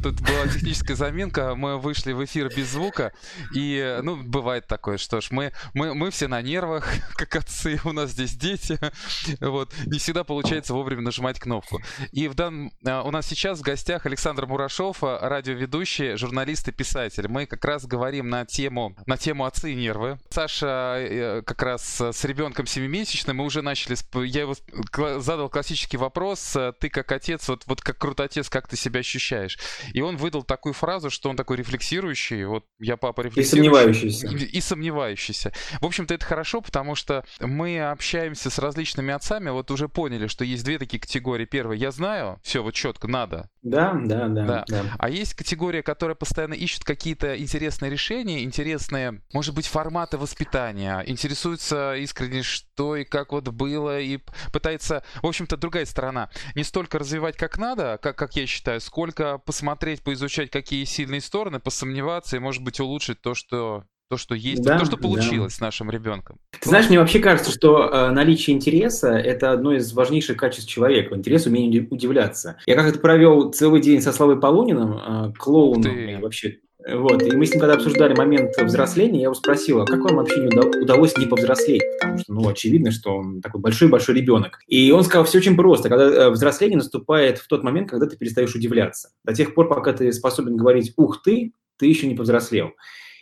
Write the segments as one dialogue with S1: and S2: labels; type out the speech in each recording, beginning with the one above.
S1: Э, тут была техническая заминка. Мы вышли в эфир без звука. И, ну, бывает такое, что ж, мы, мы, мы все на нервах, как отцы. У нас здесь дети. Вот. Не всегда получается вовремя нажимать кнопку. И в дан... Э, у нас сейчас в гостях Александр Мурашов, э, радиоведущий, журналист и писатель. Мы как раз говорим на тему, на тему отцы и нервы. Саша как раз с ребенком семимесячным. Мы уже начали... Я его задал классический вопрос. Ты как отец, вот, вот как крутой отец, как ты себя ощущаешь. И он выдал такую фразу, что он такой рефлексирующий, вот я папа рефлексирующий.
S2: И сомневающийся.
S1: И, и сомневающийся. В общем-то, это хорошо, потому что мы общаемся с различными отцами, вот уже поняли, что есть две такие категории. Первая, я знаю, все, вот четко, надо.
S2: Да, да, да, да. да.
S1: А есть категория, которая постоянно ищет какие-то интересные решения, интересные, может быть, форматы воспитания, интересуется искренне, что и как вот было, и пытается, в общем-то, другая сторона, не столько развивать как надо, как, как я считаю, сколько посмотреть, поизучать, какие сильные стороны, посомневаться и, может быть, улучшить то, что то, что есть, да, то, что получилось да. с нашим ребенком.
S2: Ты знаешь, мне вообще кажется, что э, наличие интереса – это одно из важнейших качеств человека. Интерес, умение удивляться. Я как-то провел целый день со Славой Полуниным, э, клоуном, вообще вот, и мы с ним когда обсуждали момент взросления, я его спросил, а как вам вообще не удалось не повзрослеть? Потому что, ну, очевидно, что он такой большой-большой ребенок. И он сказал, все очень просто. Когда э, взросление наступает в тот момент, когда ты перестаешь удивляться. До тех пор, пока ты способен говорить «ух ты», ты еще не повзрослел.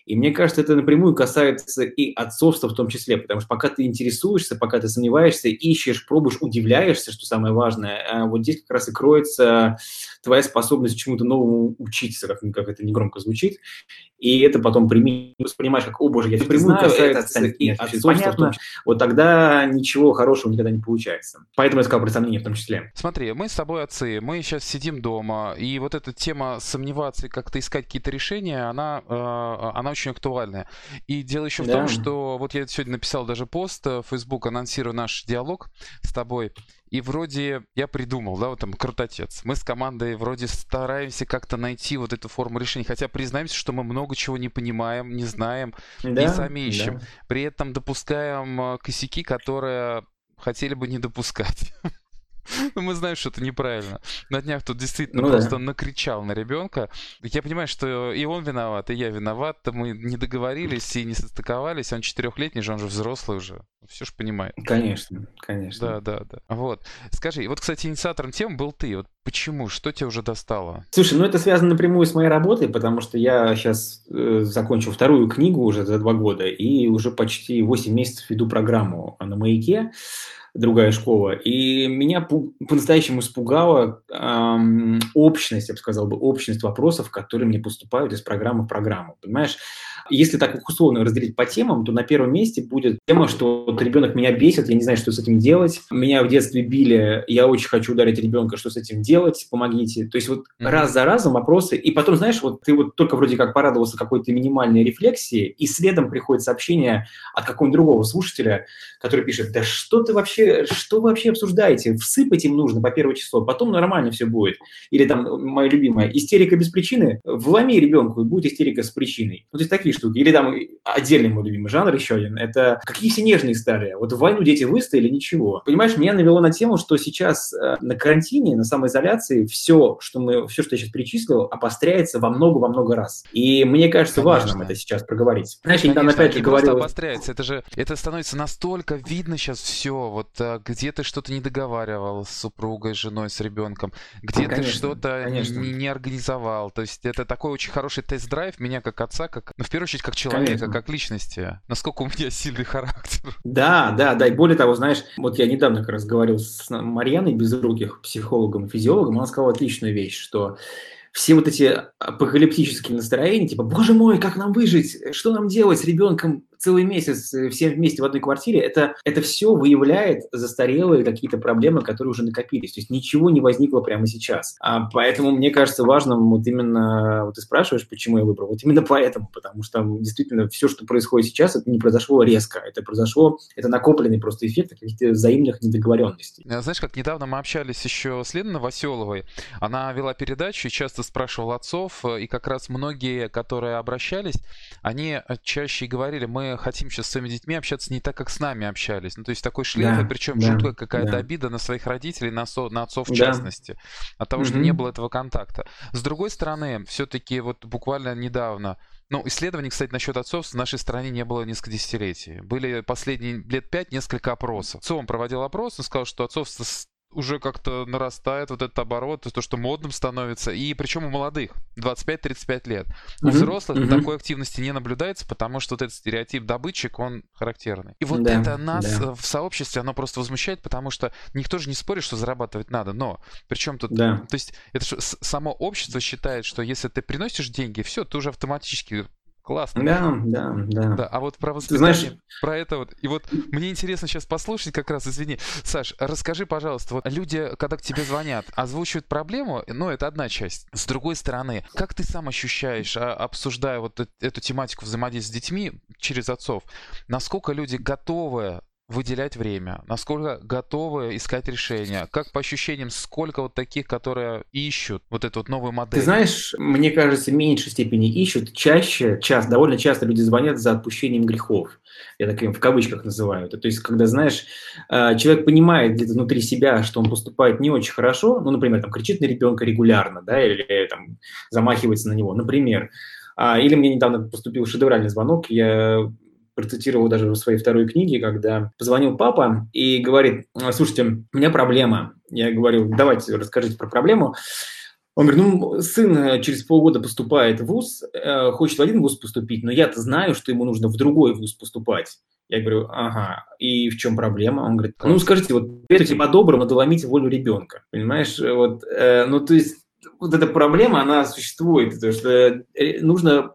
S2: И мне кажется, это напрямую касается и отцовства в том числе, потому что пока ты интересуешься, пока ты сомневаешься, ищешь, пробуешь, удивляешься, что самое важное, а вот здесь как раз и кроется твоя способность чему-то новому учиться, как, как это негромко звучит, и это потом прими, воспринимаешь как, о боже, я напрямую знаю, это, в том числе. Вот тогда ничего хорошего никогда не получается. Поэтому я сказал про сомнения в том числе.
S1: Смотри, мы с тобой отцы, мы сейчас сидим дома, и вот эта тема сомневаться и как-то искать какие-то решения, она, э, она очень актуальная. И дело еще в да. том, что вот я сегодня написал даже пост в Facebook, анонсирую наш диалог с тобой. И вроде я придумал, да, вот там крутотец. Мы с командой вроде стараемся как-то найти вот эту форму решения, хотя признаемся, что мы много чего не понимаем, не знаем да, и сами ищем. Да. При этом допускаем э, косяки, которые хотели бы не допускать. Ну, мы знаем, что это неправильно. На днях тут действительно ну, просто да. накричал на ребенка. Я понимаю, что и он виноват, и я виноват. Мы не договорились и не состыковались. Он четырехлетний же, он же взрослый уже. Все же понимает.
S2: Конечно, конечно.
S1: Да, да, да. Вот. Скажи, вот, кстати, инициатором тем был ты. Вот почему? Что тебя уже достало?
S2: Слушай, ну это связано напрямую с моей работой, потому что я сейчас э, закончил вторую книгу уже за два года и уже почти 8 месяцев веду программу на «Маяке» другая школа. И меня по-настоящему испугала эм, общность, я бы сказал бы, общность вопросов, которые мне поступают из программы в программу. Понимаешь, если так условно разделить по темам, то на первом месте будет тема, что вот ребенок меня бесит, я не знаю, что с этим делать. Меня в детстве били, я очень хочу ударить ребенка, что с этим делать, помогите. То есть вот mm-hmm. раз за разом вопросы. И потом, знаешь, вот ты вот только вроде как порадовался какой-то минимальной рефлексии, и следом приходит сообщение от какого-нибудь другого слушателя, который пишет, да что ты вообще, что вы вообще обсуждаете? Всыпать им нужно по первое число, потом нормально все будет. Или там, моя любимая, истерика без причины, вломи ребенку, и будет истерика с причиной. Вот есть такие штуки. Или там отдельный мой любимый жанр еще один. Это какие все нежные стали. Вот в войну дети выстояли, ничего. Понимаешь, меня навело на тему, что сейчас э, на карантине, на самоизоляции все, что мы, все, что я сейчас перечислил, обостряется во много, во много раз. И мне кажется Конечно. важным это сейчас проговорить.
S1: Знаешь, я там опять же говорил... обостряется. Это же, это становится настолько видно сейчас все. Вот э, где ты что-то не договаривал с супругой, с женой, с ребенком, где конечно, ты что-то не, не организовал. То есть это такой очень хороший тест-драйв меня как отца, как, ну, в первую очередь, как человека, Конечно. как личности. Насколько у меня сильный характер.
S2: Да, да, да. И более того, знаешь, вот я недавно как раз говорил с Марьяной Безруких, психологом физиологом, она сказала отличную вещь, что все вот эти апокалиптические настроения, типа, боже мой, как нам выжить, что нам делать с ребенком, целый месяц э, все вместе в одной квартире, это, это все выявляет застарелые какие-то проблемы, которые уже накопились. То есть ничего не возникло прямо сейчас. А поэтому мне кажется важным вот именно, вот ты спрашиваешь, почему я выбрал, вот именно поэтому, потому что действительно все, что происходит сейчас, это не произошло резко, это произошло, это накопленный просто эффект каких-то взаимных недоговоренностей.
S1: Э, знаешь, как недавно мы общались еще с Леной Новоселовой, она вела передачу и часто спрашивала отцов, э, и как раз многие, которые обращались, они чаще говорили, мы мы хотим сейчас с своими детьми общаться не так, как с нами общались. Ну, то есть такой шлейф, да, причем да, жуткая какая-то да. обида на своих родителей, на, со, на отцов в да. частности, от того, mm-hmm. что не было этого контакта. С другой стороны, все-таки вот буквально недавно ну, исследований, кстати, насчет отцовства в нашей стране не было несколько десятилетий. Были последние лет пять несколько опросов. ЦОМ проводил опрос, он сказал, что отцовство уже как-то нарастает вот этот оборот, то, что модным становится, и причем у молодых, 25-35 лет. У взрослых mm-hmm. такой активности не наблюдается, потому что вот этот стереотип добытчик, он характерный. И вот да, это нас да. в сообществе, оно просто возмущает, потому что никто же не спорит, что зарабатывать надо, но причем тут, да. то есть это само общество считает, что если ты приносишь деньги, все, ты уже автоматически Классно.
S2: Да, да, да. да.
S1: А вот про воспитание, Знаешь... про это вот. И вот мне интересно сейчас послушать как раз, извини. Саш, расскажи, пожалуйста, вот люди, когда к тебе звонят, озвучивают проблему, ну, это одна часть. С другой стороны, как ты сам ощущаешь, а, обсуждая вот эту тематику взаимодействия с детьми через отцов, насколько люди готовы выделять время, насколько готовы искать решения, как по ощущениям, сколько вот таких, которые ищут вот эту вот новую модель?
S2: Ты знаешь, мне кажется, в меньшей степени ищут, чаще, часто, довольно часто люди звонят за отпущением грехов. Я так в кавычках называю. То есть, когда, знаешь, э, человек понимает где-то внутри себя, что он поступает не очень хорошо, ну, например, там кричит на ребенка регулярно, да, или там замахивается на него, например, а, или мне недавно поступил шедевральный звонок, я процитировал даже в своей второй книге, когда позвонил папа и говорит, слушайте, у меня проблема. Я говорю, давайте расскажите про проблему. Он говорит, ну, сын э, через полгода поступает в ВУЗ, э, хочет в один ВУЗ поступить, но я-то знаю, что ему нужно в другой ВУЗ поступать. Я говорю, ага, и в чем проблема? Он говорит, ну, скажите, вот это по-доброму доломите волю ребенка, понимаешь? Вот, э, ну, то есть вот эта проблема, она существует, потому что э, нужно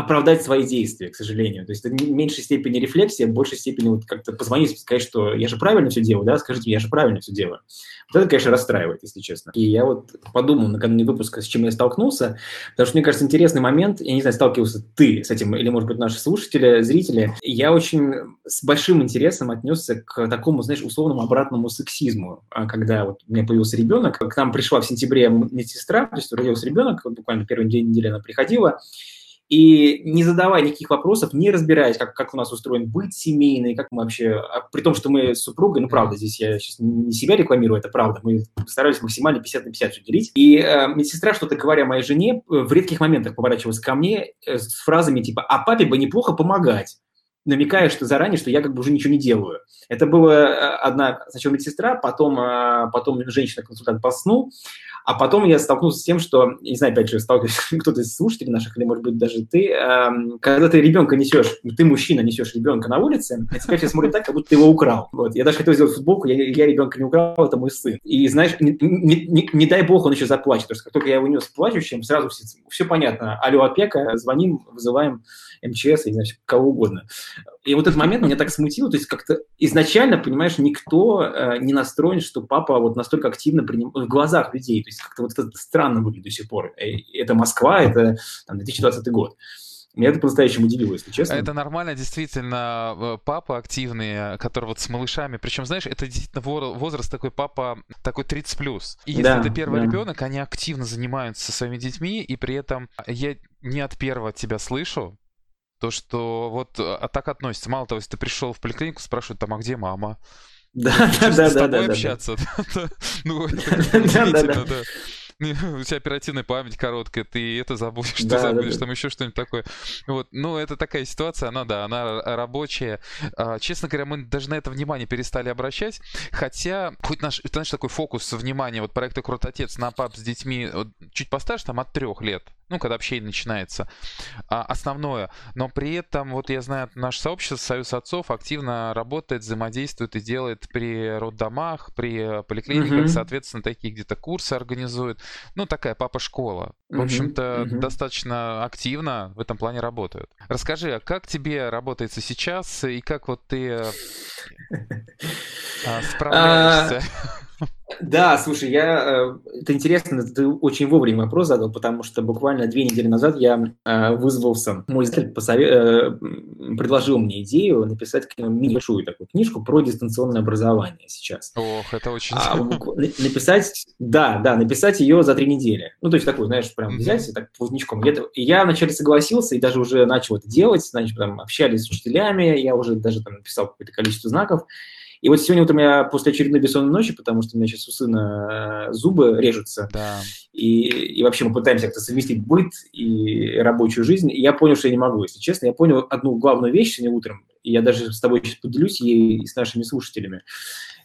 S2: оправдать свои действия, к сожалению. То есть это в меньшей степени рефлексия, в большей степени вот как-то позвонить, сказать, что я же правильно все делаю, да, скажите, я же правильно все делаю. Вот это, конечно, расстраивает, если честно. И я вот подумал накануне выпуска, с чем я столкнулся, потому что, мне кажется, интересный момент, я не знаю, сталкивался ты с этим, или, может быть, наши слушатели, зрители, я очень с большим интересом отнесся к такому, знаешь, условному обратному сексизму, а когда вот у меня появился ребенок, к нам пришла в сентябре медсестра, то есть родился ребенок, буквально первый день недели она приходила, и не задавая никаких вопросов, не разбираясь, как, как у нас устроен быт семейный, как мы вообще, а при том, что мы с супругой, ну, правда, здесь я сейчас не себя рекламирую, это правда, мы старались максимально 50 на 50 все делить. И э, медсестра, что-то говоря моей жене, в редких моментах поворачивалась ко мне э, с фразами типа «а папе бы неплохо помогать» намекая, что заранее, что я как бы уже ничего не делаю. Это была э, одна сначала медсестра, потом, э, потом женщина-консультант по сну, а потом я столкнулся с тем, что, не знаю, опять же, сталкиваюсь кто-то из слушателей наших, или, может быть, даже ты, эм, когда ты ребенка несешь, ты, мужчина, несешь ребенка на улице, а тебя все смотрят так, как будто ты его украл. Вот. Я даже хотел сделать футболку, я, я ребенка не украл, это мой сын. И, знаешь, не, не, не, не дай бог он еще заплачет, потому что как только я его нес плачущим, сразу все, все понятно. Алло, опека, звоним, вызываем МЧС, и, значит, кого угодно. И вот этот момент меня так смутил, то есть как-то изначально, понимаешь, никто э, не настроен, что папа вот настолько активно приним... в глазах людей, то есть как-то вот это странно выглядит до сих пор. Э, это Москва, это там, 2020 год. Меня это по-настоящему удивило, если честно.
S1: Это нормально, действительно, э, папа активный, который вот с малышами, причем, знаешь, это действительно возраст такой папа, такой 30+. плюс. И если да, это первый да. ребенок, они активно занимаются своими детьми, и при этом я не от первого тебя слышу, то, что вот а так относится. Мало того, если ты пришел в поликлинику, спрашивают там, а где мама?
S2: Да, да, да,
S1: да. С тобой общаться. Ну, это да. у тебя оперативная память короткая, ты это забудешь, да, ты забудешь, да, да. там еще что-нибудь такое. Вот, ну, это такая ситуация, она, да, она рабочая. А, честно говоря, мы даже на это внимание перестали обращать, хотя, хоть наш, знаешь, такой фокус внимания, вот проекта «Крутотец» на пап с детьми вот, чуть постарше, там, от трех лет, ну, когда общение начинается, а, основное. Но при этом, вот я знаю, наше сообщество Союз отцов активно работает, взаимодействует и делает при роддомах, при поликлиниках, mm-hmm. соответственно, такие где-то курсы организует ну, такая папа-школа. В общем-то, uh-huh, достаточно активно в этом плане работают. Расскажи, а как тебе работается сейчас и как вот ты а, справляешься?
S2: Да, слушай, я, э, это интересно, ты очень вовремя вопрос задал, потому что буквально две недели назад я э, вызвался, мой издатель посове... Э, предложил мне идею написать небольшую такую книжку про дистанционное образование сейчас.
S1: Ох, это очень...
S2: А, написать, да, да, написать ее за три недели. Ну, то есть такой, знаешь, прям взять и так плотничком. И я вначале согласился и даже уже начал это делать, значит, там общались с учителями, я уже даже там написал какое-то количество знаков, и вот сегодня утром я после очередной бессонной ночи, потому что у меня сейчас у сына э, зубы режутся,
S1: да.
S2: и, и вообще мы пытаемся как-то совместить быт и рабочую жизнь, и я понял, что я не могу, если честно. Я понял одну главную вещь сегодня утром, и я даже с тобой сейчас поделюсь ей и с нашими слушателями.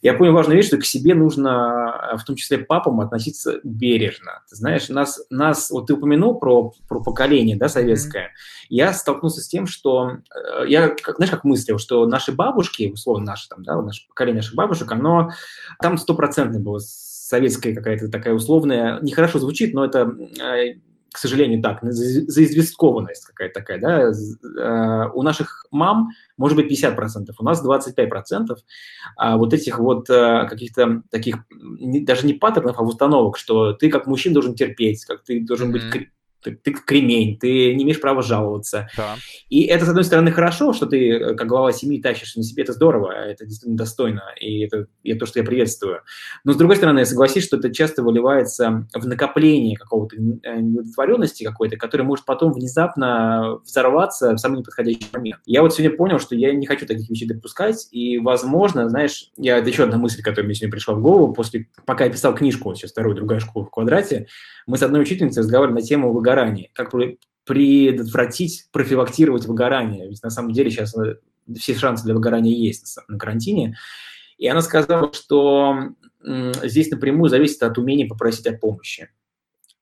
S2: Я понял важную вещь, что к себе нужно, в том числе папам, относиться бережно. Ты знаешь, нас, нас вот ты упомянул про, про поколение да, советское. Mm-hmm. Я столкнулся с тем, что э, я, как, знаешь, как мыслил, что наши бабушки, условно наши, там, да, наше поколение наших бабушек, оно там стопроцентно было советская какая-то такая условная, нехорошо звучит, но это э, к сожалению, так, заизвесткованность какая-то такая, да, э, у наших мам может быть 50%, у нас 25% а вот этих вот э, каких-то таких, даже не паттернов, а установок, что ты как мужчина должен терпеть, как ты должен mm-hmm. быть ты, ты кремень, ты не имеешь права жаловаться.
S1: Да.
S2: И это, с одной стороны, хорошо, что ты, э, как глава семьи, тащишь на себе, это здорово, это действительно достойно, и это, это то, что я приветствую. Но, с другой стороны, я согласись, что это часто выливается в накопление какого-то э, неудовлетворенности какой-то, которая может потом внезапно взорваться в самый неподходящий момент. Я вот сегодня понял, что я не хочу таких вещей допускать, и, возможно, знаешь, я, это еще одна мысль, которая мне сегодня пришла в голову, после, пока я писал книжку, сейчас вторую, другая школа в квадрате, мы с одной учительницей разговаривали на тему выгорания, как предотвратить, профилактировать выгорание. Ведь на самом деле сейчас э, все шансы для выгорания есть на карантине. И она сказала, что здесь напрямую зависит от умения попросить о помощи.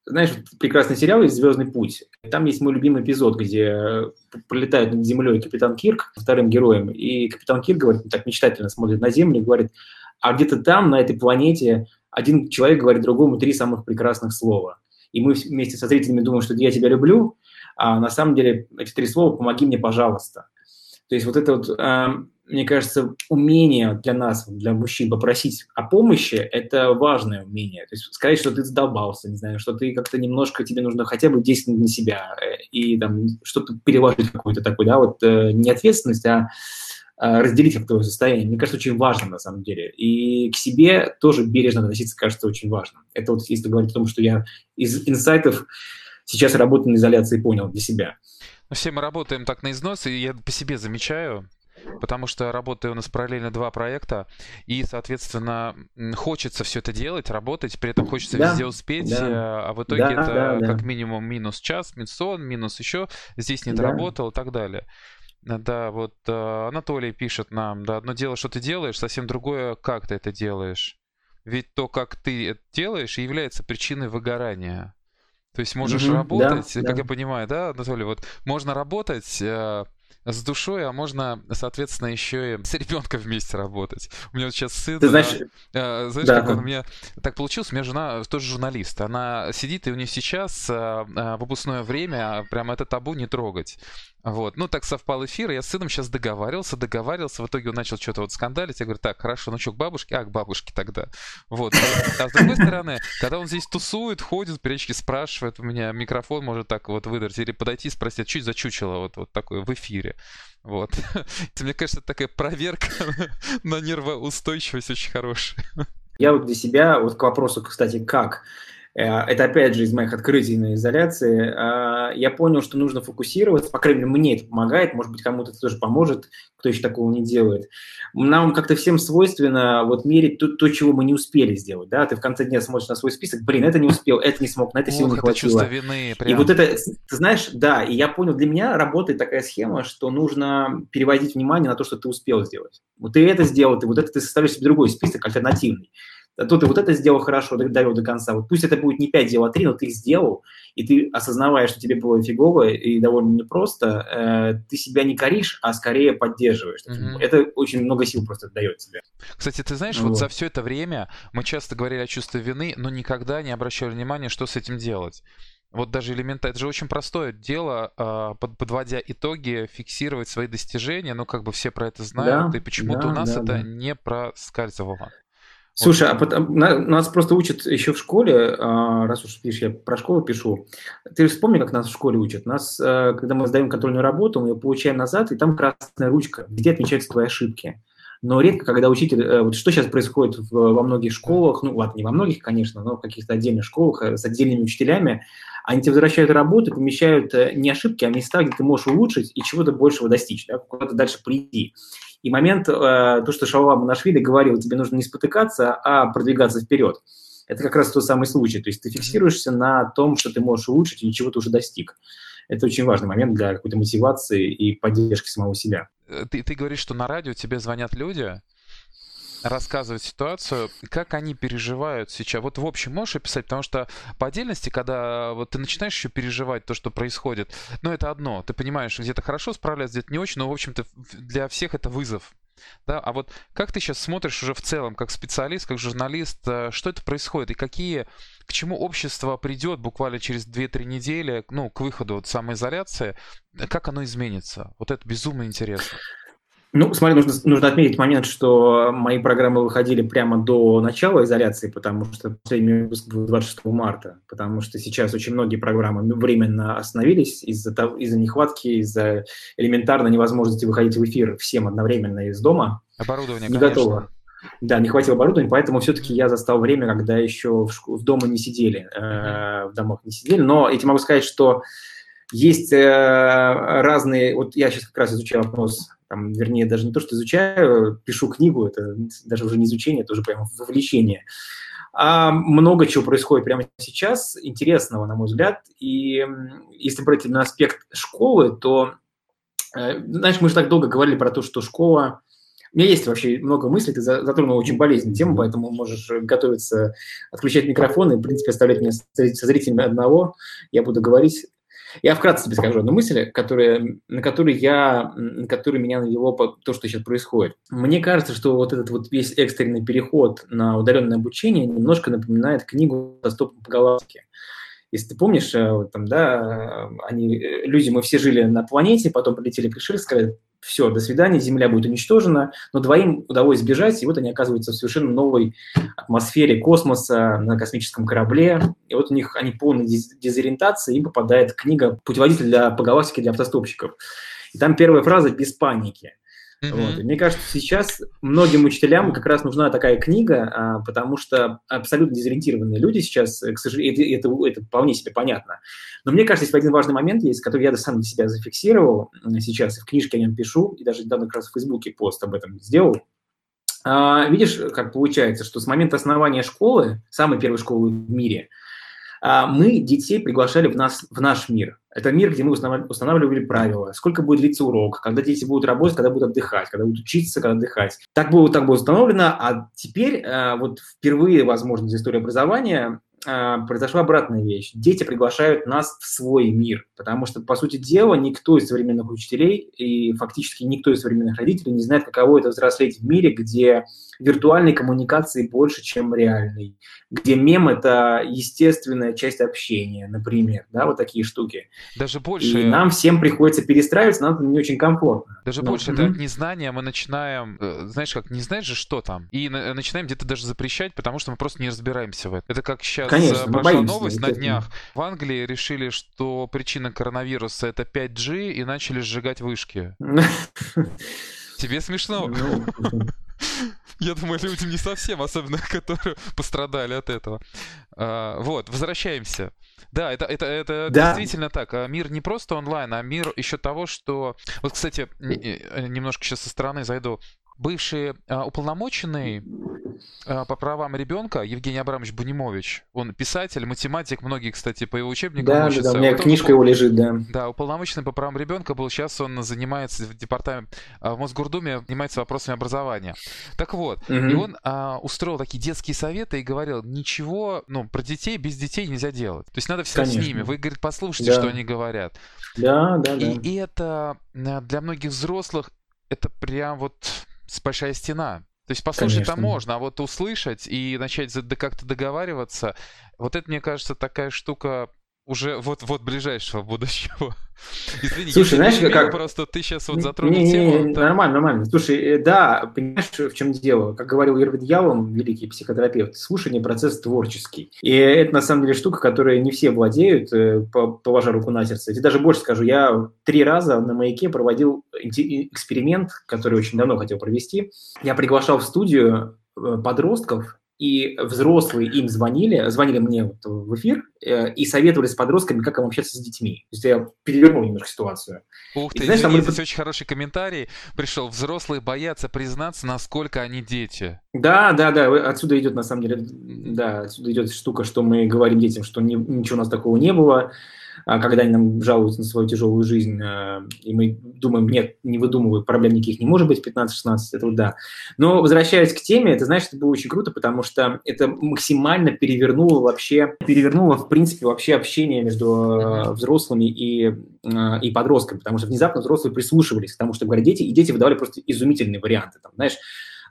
S2: Знаешь, прекрасный сериал есть «Звездный путь». Там есть мой любимый эпизод, где э, пролетает над землей капитан Кирк, вторым героем, и капитан Кирк, говорит, так мечтательно смотрит на Землю и говорит, а где-то там, на этой планете, один человек говорит другому три самых прекрасных слова. И мы вместе со зрителями думаем, что я тебя люблю, а на самом деле эти три слова «помоги мне, пожалуйста». То есть вот это вот, э, мне кажется, умение для нас, для мужчин попросить о помощи, это важное умение. То есть сказать, что ты задолбался, не знаю, что ты как-то немножко, тебе нужно хотя бы действовать на себя э, и там что-то переложить какую-то такую, да, вот э, не ответственность, а разделить как твое состояние, мне кажется, очень важно на самом деле. И к себе тоже бережно относиться, кажется, очень важно. Это вот если говорить о том, что я из инсайтов сейчас работаю на изоляции понял для себя.
S1: Ну, все мы работаем так на износ, и я по себе замечаю, потому что работаю у нас параллельно два проекта, и, соответственно, хочется все это делать, работать, при этом хочется да, везде успеть, да, э, а в итоге да, это да, да. как минимум минус час, минус сон, минус еще, здесь не доработал да. и так далее. Да, вот э, Анатолий пишет нам, да, одно дело, что ты делаешь, совсем другое, как ты это делаешь. Ведь то, как ты это делаешь, является причиной выгорания. То есть можешь mm-hmm, работать, да, как да. я понимаю, да, Анатолий, вот можно работать э, с душой, а можно, соответственно, еще и с ребенком вместе работать. У меня вот сейчас сын...
S2: Ты знаешь,
S1: э, знаешь да. как он у меня... Так получилось, у меня жена тоже журналист. Она сидит, и у нее сейчас э, э, в выпускное время прям это табу не трогать. Вот, ну так совпал эфир, я с сыном сейчас договаривался, договаривался, в итоге он начал что-то вот скандалить, я говорю, так, хорошо, ну что, к бабушке? А, к бабушке тогда. Вот, а с другой стороны, когда он здесь тусует, ходит, периодически спрашивает, у меня микрофон может так вот выдать, или подойти и спросить, чуть зачучило вот, вот такое в эфире. Вот. Мне кажется, такая проверка на нервоустойчивость очень хорошая.
S2: Я вот для себя, вот к вопросу, кстати, как это опять же из моих открытий на изоляции. А, я понял, что нужно фокусироваться, по крайней мере, мне это помогает, может быть, кому-то это тоже поможет, кто еще такого не делает. Нам как-то всем свойственно вот мерить то, то, чего мы не успели сделать, да, ты в конце дня смотришь на свой список, блин, это не успел, это не смог, на это сил не хватило.
S1: чувство вины. Прям.
S2: И вот это, ты знаешь, да, и я понял, для меня работает такая схема, что нужно переводить внимание на то, что ты успел сделать. Вот ты это сделал, ты вот это ты составишь себе другой список альтернативный то ты вот это сделал хорошо, довел до конца. Вот пусть это будет не 5 дел, а 3, но ты их сделал, и ты, осознавая, что тебе было фигово и довольно непросто, э, ты себя не коришь, а скорее поддерживаешь. Mm-hmm. Это очень много сил просто дает тебе.
S1: Кстати, ты знаешь, вот. вот за все это время мы часто говорили о чувстве вины, но никогда не обращали внимания, что с этим делать. Вот даже элементарно, это же очень простое дело, а, подводя итоги, фиксировать свои достижения, ну как бы все про это знают, да, и почему-то да, у нас да, это да. не проскальзывало.
S2: Слушай, а потом, нас просто учат еще в школе, а, раз уж видишь, я про школу пишу. Ты вспомни, как нас в школе учат. Нас, э, когда мы сдаем контрольную работу, мы ее получаем назад, и там красная ручка, где отмечаются твои ошибки. Но редко, когда учитель... Э, вот что сейчас происходит в, во многих школах, ну ладно, не во многих, конечно, но в каких-то отдельных школах э, с отдельными учителями, они тебе возвращают работу, помещают не ошибки, а места, где ты можешь улучшить и чего-то большего достичь, да, куда-то дальше прийти. И момент, э, то, что Шалва Манашвили говорил, тебе нужно не спотыкаться, а продвигаться вперед. Это как раз тот самый случай. То есть ты фиксируешься на том, что ты можешь улучшить, и чего ты уже достиг. Это очень важный момент для какой-то мотивации и поддержки самого себя.
S1: Э, ты, ты говоришь, что на радио тебе звонят люди, рассказывать ситуацию, как они переживают сейчас. Вот в общем можешь описать, потому что по отдельности, когда вот ты начинаешь еще переживать то, что происходит, ну это одно, ты понимаешь, где-то хорошо справляться, где-то не очень, но в общем-то для всех это вызов. Да, а вот как ты сейчас смотришь уже в целом, как специалист, как журналист, э, что это происходит и какие, к чему общество придет буквально через 2-3 недели, ну, к выходу от самоизоляции, как оно изменится? Вот это безумно интересно.
S2: Ну, смотри, нужно, нужно отметить момент, что мои программы выходили прямо до начала изоляции, потому что последний выпуск был 26 марта, потому что сейчас очень многие программы временно остановились из-за из нехватки, из-за элементарной невозможности выходить в эфир всем одновременно из дома.
S1: Оборудование,
S2: не конечно. готово. Да, не хватило оборудования, поэтому все-таки я застал время, когда еще в, школ- в дома не сидели, э, в домах не сидели. Но я тебе могу сказать, что есть э, разные... Вот я сейчас как раз изучаю вопрос там, вернее, даже не то, что изучаю, пишу книгу, это даже уже не изучение, это уже прямо вовлечение. А много чего происходит прямо сейчас, интересного, на мой взгляд. И если брать на аспект школы, то, э, знаешь, мы же так долго говорили про то, что школа... У меня есть вообще много мыслей, ты затронул очень болезненную тему, поэтому можешь готовиться, отключать микрофон и, в принципе, оставлять меня со зрителями одного. Я буду говорить я вкратце тебе скажу одну мысль, которая, на которую я, на которую меня навело то, что сейчас происходит. Мне кажется, что вот этот вот весь экстренный переход на удаленное обучение немножко напоминает книгу «Доступ по галактике». Если ты помнишь, э, там, да, они, э, люди, мы все жили на планете, потом полетели пришельцы, сказали, все, до свидания, Земля будет уничтожена, но двоим удалось сбежать, и вот они оказываются в совершенно новой атмосфере космоса, на космическом корабле, и вот у них они полной дезориентации, им попадает книга «Путеводитель для, по галактике для автостопщиков». И там первая фраза «без паники». Mm-hmm. Вот. Мне кажется, сейчас многим учителям как раз нужна такая книга, а, потому что абсолютно дезориентированные люди сейчас, к сожалению, это, это, это вполне себе понятно. Но мне кажется, есть один важный момент есть, который я сам для себя зафиксировал сейчас, и в книжке о нем пишу, и даже недавно как раз в Фейсбуке пост об этом сделал. А, видишь, как получается, что с момента основания школы, самой первой школы в мире, мы детей приглашали в, нас, в наш мир. Это мир, где мы устанавливали правила, сколько будет длиться урок, когда дети будут работать, когда будут отдыхать, когда будут учиться, когда отдыхать. Так было, так было установлено, а теперь а, вот впервые, возможно, за историю образования а, произошла обратная вещь. Дети приглашают нас в свой мир, потому что, по сути дела, никто из современных учителей и фактически никто из современных родителей не знает, каково это взрослеть в мире, где виртуальной коммуникации больше, чем реальной, где мем – это естественная часть общения, например, да, вот такие штуки.
S1: Даже больше...
S2: И нам всем приходится перестраиваться, нам не очень комфортно.
S1: Даже Но... Ну, больше, это от незнания мы начинаем, э, знаешь как, не знаешь же, что там, и начинаем где-то даже запрещать, потому что мы просто не разбираемся в этом. Это как сейчас Конечно, прошла боимся, новость на днях. В Англии решили, что причина коронавируса – это 5G, и начали сжигать вышки. Тебе смешно? Я думаю, людям не совсем, особенно которые пострадали от этого. А, вот, возвращаемся. Да, это, это, это да. действительно так. А мир не просто онлайн, а мир еще того, что... Вот, кстати, э, немножко сейчас со стороны зайду бывший а, уполномоченный а, по правам ребенка Евгений Абрамович Бунимович. Он писатель, математик, многие, кстати, по его учебникам
S2: да, учатся. Да, да, у меня вот книжка он, его лежит, да.
S1: Да, уполномоченный по правам ребенка был, сейчас он занимается в департаменте, а, в Мосгордуме занимается вопросами образования. Так вот, угу. и он а, устроил такие детские советы и говорил, ничего, ну, про детей без детей нельзя делать. То есть надо всегда с ними. Вы, говорит, послушайте, да. что они говорят.
S2: Да, да, да.
S1: И это для многих взрослых это прям вот большая стена. То есть послушать-то можно, а вот услышать и начать как-то договариваться, вот это, мне кажется, такая штука уже вот-вот ближайшего будущего.
S2: Извини, Слушай, знаешь, как...
S1: просто ты сейчас вот затронул не, тему.
S2: Не, не, там... Нормально, нормально. Слушай, э, да, понимаешь, в чем дело? Как говорил Ирвин Ялом, великий психотерапевт, слушание – процесс творческий. И это, на самом деле, штука, которой не все владеют, э, положа руку на сердце. Я тебе даже больше скажу, я три раза на «Маяке» проводил эксперимент, который очень давно хотел провести. Я приглашал в студию э, подростков и взрослые им звонили, звонили мне вот в эфир э, и советовали с подростками, как им общаться с детьми. То есть я перевернул немножко ситуацию.
S1: Ух ты, и, знаешь, там... здесь очень хороший комментарий пришел. Взрослые боятся признаться, насколько они дети.
S2: Да, да, да, отсюда идет, на самом деле, да, отсюда идет штука, что мы говорим детям, что не, ничего у нас такого не было, когда они нам жалуются на свою тяжелую жизнь, э, и мы думаем, нет, не выдумывай, проблем никаких не может быть 15-16, это вот да. Но возвращаясь к теме, это, знаешь, это было очень круто, потому что это максимально перевернуло вообще, перевернуло, в принципе, вообще общение между э, взрослыми и, э, и подростками, потому что внезапно взрослые прислушивались к тому, что говорят дети, и дети выдавали просто изумительные варианты. Там, знаешь,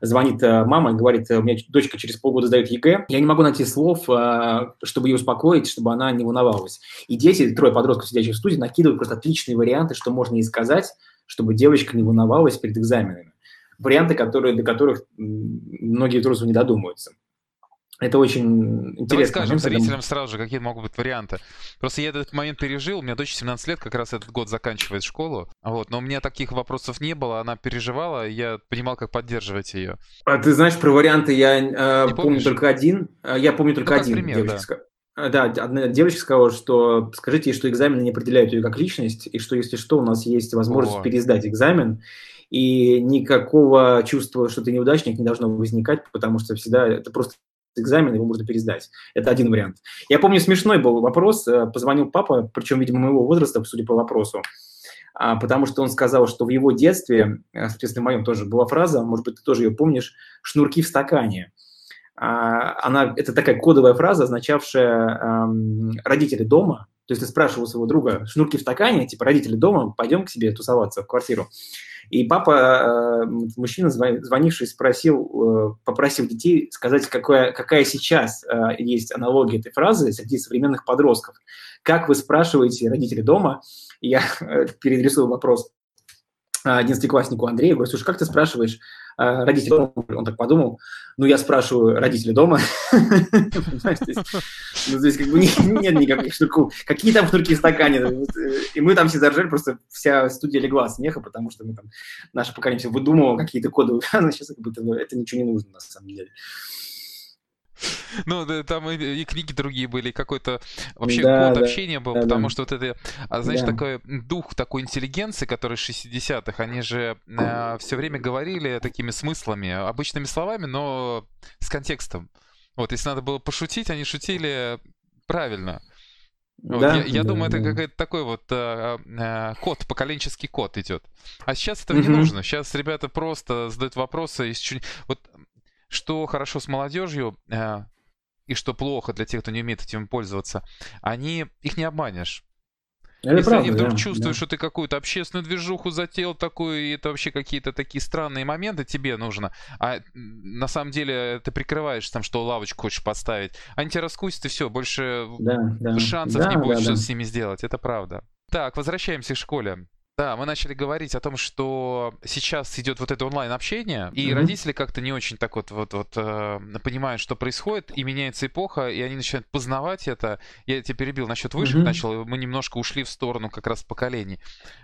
S2: звонит э, мама и говорит, «Э, у меня дочка через полгода сдает ЕГЭ, я не могу найти слов, э, чтобы ее успокоить, чтобы она не волновалась. И дети, трое подростков, сидящих в студии, накидывают просто отличные варианты, что можно ей сказать, чтобы девочка не волновалась перед экзаменами. Варианты, которые, до которых многие взрослые не додумываются. Это очень интересно. Давай
S1: скажем зрителям сразу же, какие могут быть варианты. Просто я этот момент пережил, у меня дочь 17 лет, как раз этот год заканчивает школу, вот, но у меня таких вопросов не было, она переживала, я понимал, как поддерживать ее.
S2: А ты знаешь, про варианты я э, помню помнишь? только один. Э, я помню только ну, один. Пример, да. Э, да, одна девочка сказала, что скажите ей, что экзамены не определяют ее как личность, и что, если что, у нас есть возможность О. пересдать экзамен, и никакого чувства, что ты неудачник, не должно возникать, потому что всегда это просто экзамен, его можно пересдать. Это один вариант. Я помню, смешной был вопрос. Э, позвонил папа, причем, видимо, моего возраста, судя по вопросу, а, потому что он сказал, что в его детстве, э, соответственно, в моем тоже была фраза, может быть, ты тоже ее помнишь, «шнурки в стакане». А, она, это такая кодовая фраза, означавшая «родители дома», то есть ты спрашивал своего друга, шнурки в стакане, типа родители дома, пойдем к себе тусоваться в квартиру. И папа, э, мужчина, звонивший, спросил, э, попросил детей сказать, какая, какая сейчас э, есть аналогия этой фразы среди современных подростков. Как вы спрашиваете родители дома? Я переадресую вопрос одиннадцатикласснику Андрею, говорю, слушай, как ты спрашиваешь э, родителей дома? Он так подумал, ну, я спрашиваю родителей дома. Ну, здесь как бы нет никаких шнурков. Какие там шнурки в стакане? И мы там все заржали, просто вся студия легла смеха, потому что мы там, наше поколение все выдумывало какие-то коды. Сейчас как будто это ничего не нужно на самом деле.
S1: Ну, там и, и книги другие были, какой-то вообще да, код да, общения был, да, потому да. что вот это, а, знаешь, да. такой дух такой интеллигенции, который 60-х, они же э, все время говорили такими смыслами, обычными словами, но с контекстом. Вот, если надо было пошутить, они шутили правильно. Вот, да, я, я да, думаю, да. это какой-то такой вот э, э, код, поколенческий код идет. А сейчас этого mm-hmm. не нужно. Сейчас ребята просто задают вопросы. Вот что хорошо с молодежью э, и что плохо для тех, кто не умеет этим пользоваться, они их не обманешь. Это Если правда, они вдруг да, чувствуют, да. что ты какую-то общественную движуху затеял такую, и это вообще какие-то такие странные моменты тебе нужно, а на самом деле ты прикрываешь там, что лавочку хочешь поставить, они тебя раскусят, и все, больше да, да. шансов да, не будет да, что да. с ними сделать, это правда. Так, возвращаемся к школе. Да, мы начали говорить о том, что сейчас идет вот это онлайн-общение, и mm-hmm. родители как-то не очень так вот, вот, вот э, понимают, что происходит, и меняется эпоха, и они начинают познавать это. Я тебя перебил насчет вышек, mm-hmm. начал, мы немножко ушли в сторону как раз поколений.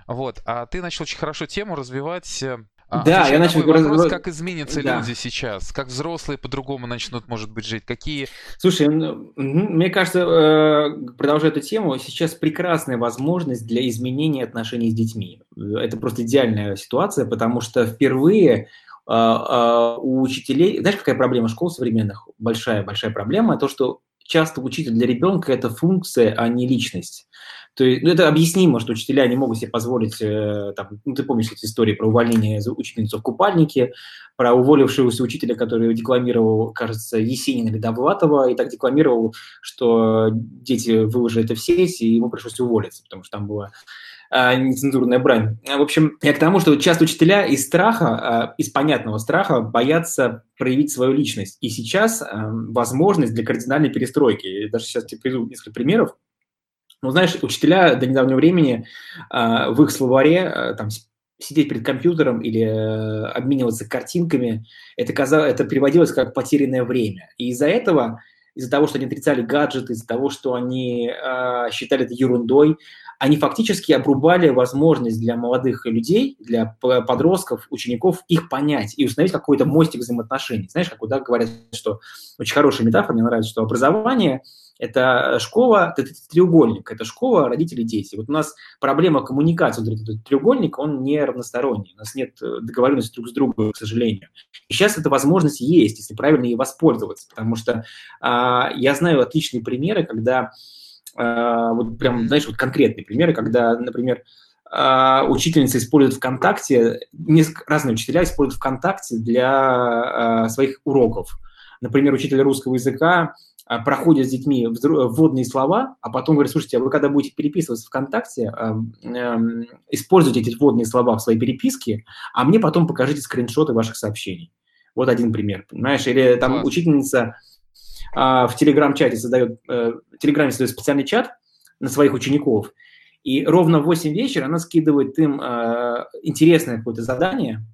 S1: Вот, а ты начал очень хорошо тему развивать э,
S2: а, да, я начал
S1: вопрос, раз... как изменятся да. люди сейчас, как взрослые по-другому начнут, может быть, жить, какие...
S2: Слушай, мне кажется, э, продолжая эту тему, сейчас прекрасная возможность для изменения отношений с детьми. Это просто идеальная ситуация, потому что впервые э, э, у учителей... Знаешь, какая проблема школ современных? Большая-большая проблема, то, что часто учитель для ребенка – это функция, а не личность. То есть, ну, это объяснимо, что учителя не могут себе позволить, э, там, ну, ты помнишь эти истории про увольнение учительницу в купальнике, про уволившегося учителя, который декламировал, кажется, Есенина или Довлатова, и так декламировал, что дети выложили это в сеть, и ему пришлось уволиться, потому что там была а, нецензурная брань. В общем, я к тому, что часто учителя из страха, а, из понятного страха боятся проявить свою личность. И сейчас а, возможность для кардинальной перестройки. Я даже сейчас тебе приведу несколько примеров Ну, знаешь, учителя до недавнего времени э, в их словаре э, там сидеть перед компьютером или э, обмениваться картинками, это, казалось, это переводилось как потерянное время. И из-за этого, из-за того, что они отрицали гаджеты, из-за того, что они э, считали это ерундой, они фактически обрубали возможность для молодых людей, для подростков, учеников их понять и установить какой-то мостик взаимоотношений. Знаешь, как да, говорят, что очень хорошая метафора, мне нравится, что образование – это школа, это треугольник, это школа, родители, дети. Вот у нас проблема коммуникации, вот этот треугольник, он не равносторонний, у нас нет э, договоренности друг с другом, к сожалению. И сейчас эта возможность есть, если правильно ей воспользоваться, потому что а, я знаю отличные примеры, когда, а, вот прям, знаешь, вот конкретные примеры, когда, например, а, учительница использует ВКонтакте, несколько, разные учителя используют ВКонтакте для а, своих уроков. Например, учитель русского языка проходят с детьми вводные слова, а потом говорят, слушайте, а вы когда будете переписываться ВКонтакте, используйте эти вводные слова в своей переписке, а мне потом покажите скриншоты ваших сообщений. Вот один пример, понимаешь? Или там Класс. учительница в Телеграм-чате создает, э, в Телеграме создает специальный чат на своих учеников, и ровно в 8 вечера она скидывает им э, интересное какое-то задание,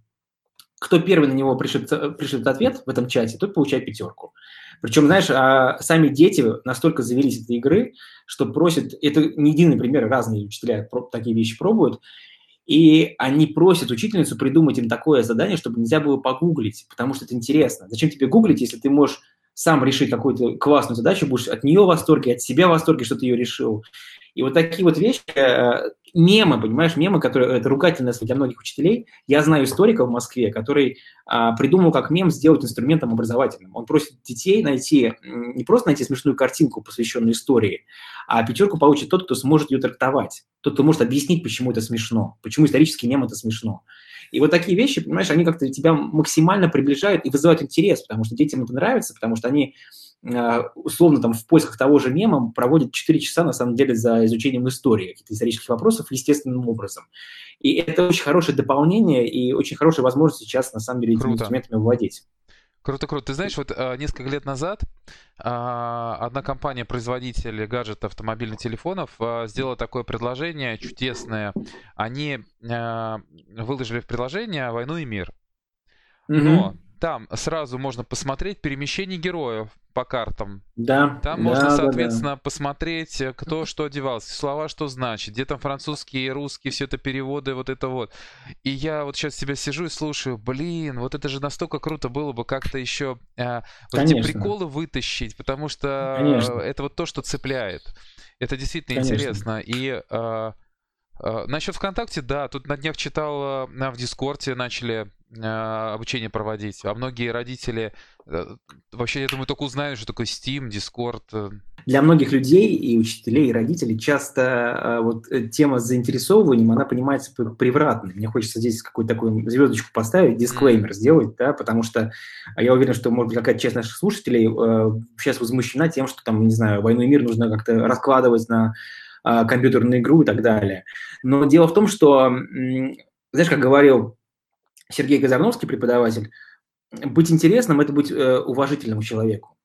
S2: кто первый на него пришлет, пришлет ответ в этом чате, тот получает пятерку. Причем, знаешь, а сами дети настолько завелись этой игры, что просят, это не единый пример, разные учителя такие вещи пробуют, и они просят учительницу придумать им такое задание, чтобы нельзя было погуглить, потому что это интересно. Зачем тебе гуглить, если ты можешь сам решить какую-то классную задачу, будешь от нее в восторге, от себя в восторге, что ты ее решил. И вот такие вот вещи, э, мемы, понимаешь, мемы, которые, это ругательное для многих учителей. Я знаю историка в Москве, который а, придумал, как мем сделать инструментом образовательным. Он просит детей найти, не просто найти смешную картинку, посвященную истории, а пятерку получит тот, кто сможет ее трактовать, тот, кто может объяснить, почему это смешно, почему исторический мем это смешно. И вот такие вещи, понимаешь, они как-то тебя максимально приближают и вызывают интерес, потому что детям это нравится, потому что они условно там в поисках того же мема проводят 4 часа, на самом деле, за изучением истории, каких-то исторических вопросов естественным образом. И это очень хорошее дополнение и очень хорошая возможность сейчас, на самом деле, этими инструментами владеть.
S1: Круто, круто. Ты знаешь, вот э, несколько лет назад э, одна компания-производитель гаджетов, автомобильных телефонов э, сделала такое предложение чудесное. Они э, выложили в приложение «Войну и мир». Но там сразу можно посмотреть перемещение героев по картам.
S2: Да.
S1: Там
S2: да,
S1: можно, соответственно, да, да. посмотреть, э, кто что одевался, слова что значит, где там французские, русские, все это переводы, вот это вот. И я вот сейчас себя сижу и слушаю, блин, вот это же настолько круто было бы как-то еще э, вот эти приколы вытащить, потому что Конечно. это вот то, что цепляет. Это действительно Конечно. интересно. И э, э, насчет ВКонтакте, да, тут на днях читал, э, в Дискорде начали обучение проводить. А многие родители э, вообще, я думаю, только узнают, что такое Steam, Discord. Э.
S2: Для многих людей и учителей, и родителей часто а, вот э, тема с заинтересовыванием, она понимается превратно. Мне хочется здесь какую-то такую звездочку поставить, дисклеймер сделать, да, потому что я уверен, что, может быть, какая-то часть наших слушателей сейчас возмущена тем, что там, не знаю, «Войну и мир» нужно как-то раскладывать на компьютерную игру и так далее. Но дело в том, что, знаешь, как говорил Сергей Газарновский, преподаватель, быть интересным – это быть э, уважительным человеку.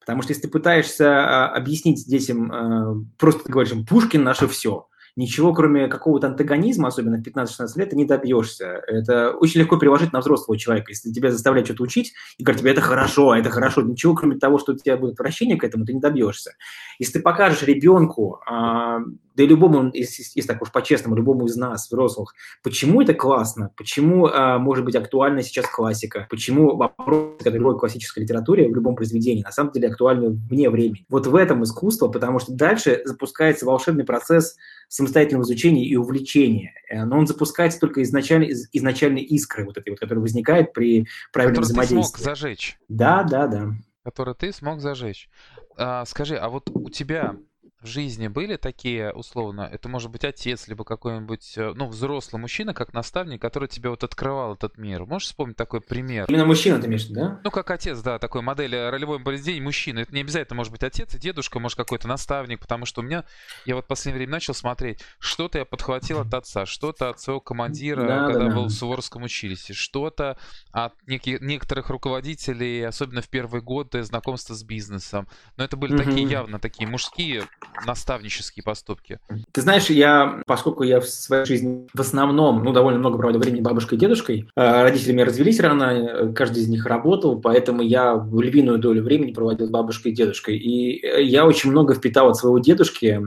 S2: Потому что если ты пытаешься э, объяснить детям, э, просто говоришь им, Пушкин – наше все, ничего, кроме какого-то антагонизма, особенно в 15-16 лет, ты не добьешься. Это очень легко переложить на взрослого человека. Если тебя заставляют что-то учить и говорят тебе, это хорошо, это хорошо, ничего, кроме того, что у тебя будет вращение к этому, ты не добьешься. Если ты покажешь ребенку, а, да и любому, если, если так уж по-честному, любому из нас, взрослых, почему это классно, почему а, может быть актуальна сейчас классика, почему вопросы, которые в классической литературе в любом произведении, на самом деле актуальны вне времени. Вот в этом искусство, потому что дальше запускается волшебный процесс самостоятельного изучения и увлечения. Э, но он запускается только изначально, из, изначальной искры, вот этой вот, которая возникает при правильном Который взаимодействии.
S1: ты смог зажечь.
S2: Да, да, да.
S1: Который ты смог зажечь. А, скажи, а вот у тебя в жизни были такие, условно, это может быть отец, либо какой-нибудь, э, ну, взрослый мужчина, как наставник, который тебе вот открывал этот мир? Можешь вспомнить такой пример?
S2: Именно мужчина ты имеешь, да?
S1: Ну, как отец, да, такой модель ролевой поведения мужчины. Это не обязательно может быть отец и дедушка, может какой-то наставник, потому что у меня, я вот в последнее время начал смотреть, что-то я подхватил от отца, что-то от своего командира, да, когда да, был да. в Суворовском училище, что-то от неких, некоторых руководителей, особенно в первые годы знакомства с бизнесом. Но это были угу. такие явно такие мужские наставнические поступки?
S2: Ты знаешь, я, поскольку я в своей жизни в основном, ну, довольно много проводил времени бабушкой и дедушкой, э, родители меня развелись рано, каждый из них работал, поэтому я львиную долю времени проводил с бабушкой и дедушкой. И я очень много впитал от своего дедушки,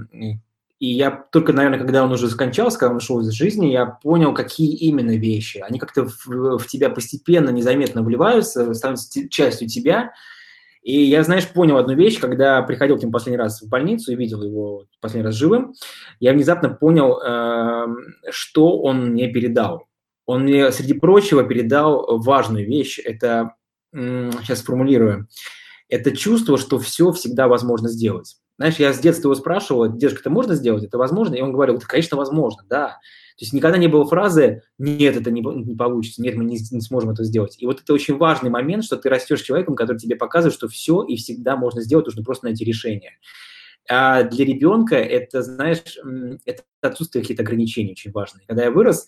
S2: и я только, наверное, когда он уже скончался, когда он ушел из жизни, я понял, какие именно вещи. Они как-то в, в тебя постепенно, незаметно вливаются, становятся частью тебя. И я, знаешь, понял одну вещь, когда приходил к нему последний раз в больницу и видел его последний раз живым, я внезапно понял, э, что он мне передал. Он мне, среди прочего, передал важную вещь. Это, сейчас сформулирую, это чувство, что все всегда возможно сделать. Знаешь, я с детства его спрашивал, дедушка, это можно сделать, это возможно? И он говорил, да, конечно, возможно, да. То есть никогда не было фразы «нет, это не, не получится, нет, мы не, не сможем это сделать». И вот это очень важный момент, что ты растешь человеком, который тебе показывает, что все и всегда можно сделать, нужно просто найти решение. А для ребенка это, знаешь, это отсутствие каких-то ограничений очень важные. Когда я вырос,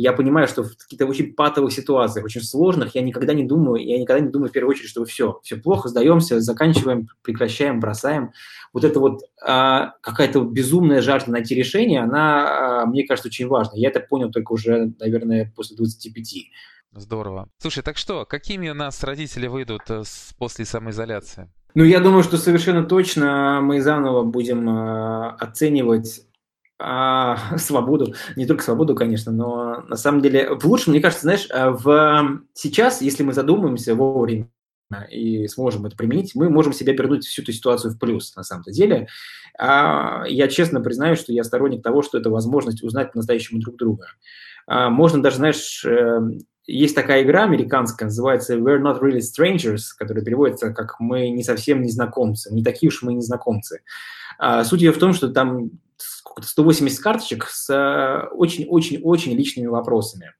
S2: я понимаю, что в каких-то очень патовых ситуациях, очень сложных, я никогда не думаю, я никогда не думаю в первую очередь, что все, все плохо, сдаемся, заканчиваем, прекращаем, бросаем. Вот это вот а, какая-то безумная жажда найти решение, она, а, мне кажется, очень важна. Я это понял только уже, наверное, после 25.
S1: Здорово. Слушай, так что, какими у нас родители выйдут э, после самоизоляции?
S2: Ну, я думаю, что совершенно точно мы заново будем э, оценивать а, свободу, не только свободу, конечно, но на самом деле в лучшем, мне кажется, знаешь, а, в сейчас, если мы задумаемся вовремя и сможем это применить, мы можем себя вернуть всю эту ситуацию в плюс, на самом-то деле. А я честно признаю, что я сторонник того, что это возможность узнать по-настоящему друг друга. А, можно даже, знаешь, э, есть такая игра американская, называется We're Not Really Strangers, которая переводится как «Мы не совсем незнакомцы», «Не такие уж мы незнакомцы». А, суть ее в том, что там 180 карточек с очень-очень-очень личными вопросами.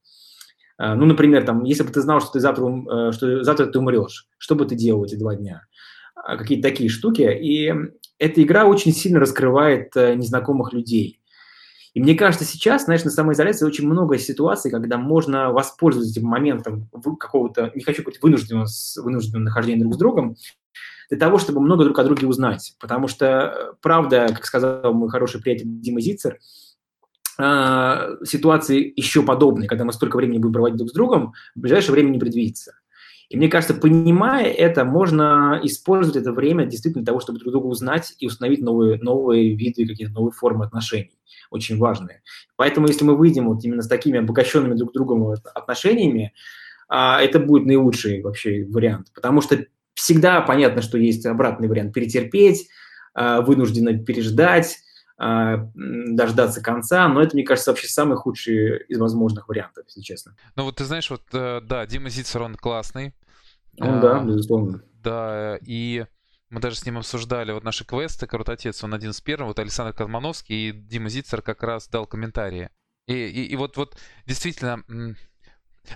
S2: А, ну, например, там, если бы ты знал, что ты завтра, э, что завтра ты умрешь, что бы ты делал эти два дня? Какие-то такие штуки. И эта игра очень сильно раскрывает э, незнакомых людей. И мне кажется, сейчас, знаешь, на самоизоляции очень много ситуаций, когда можно воспользоваться этим моментом какого-то, не хочу говорить, вынужденного, вынужденного нахождения друг с другом, для того, чтобы много друг о друге узнать. Потому что, э, правда, как сказал мой хороший приятель Дима Зицер, а, ситуации еще подобные, когда мы столько времени будем проводить друг с другом, в ближайшее время не предвидится. И мне кажется, понимая это, можно использовать это время действительно для того, чтобы друг друга узнать и установить новые, новые виды, какие-то новые формы отношений, очень важные. Поэтому если мы выйдем вот именно с такими обогащенными друг другом отношениями, а, это будет наилучший вообще вариант. Потому что Всегда понятно, что есть обратный вариант перетерпеть, а, вынужденно переждать, а, дождаться конца, но это, мне кажется, вообще самый худший из возможных вариантов, если честно.
S1: Ну вот ты знаешь, вот э, да, Дима Зицер, он классный.
S2: Он, да, безусловно.
S1: Да, и мы даже с ним обсуждали вот наши квесты «Крутотец», он один из первых, вот Александр Казмановский и Дима Зицер как раз дал комментарии. И, и, и вот, вот действительно,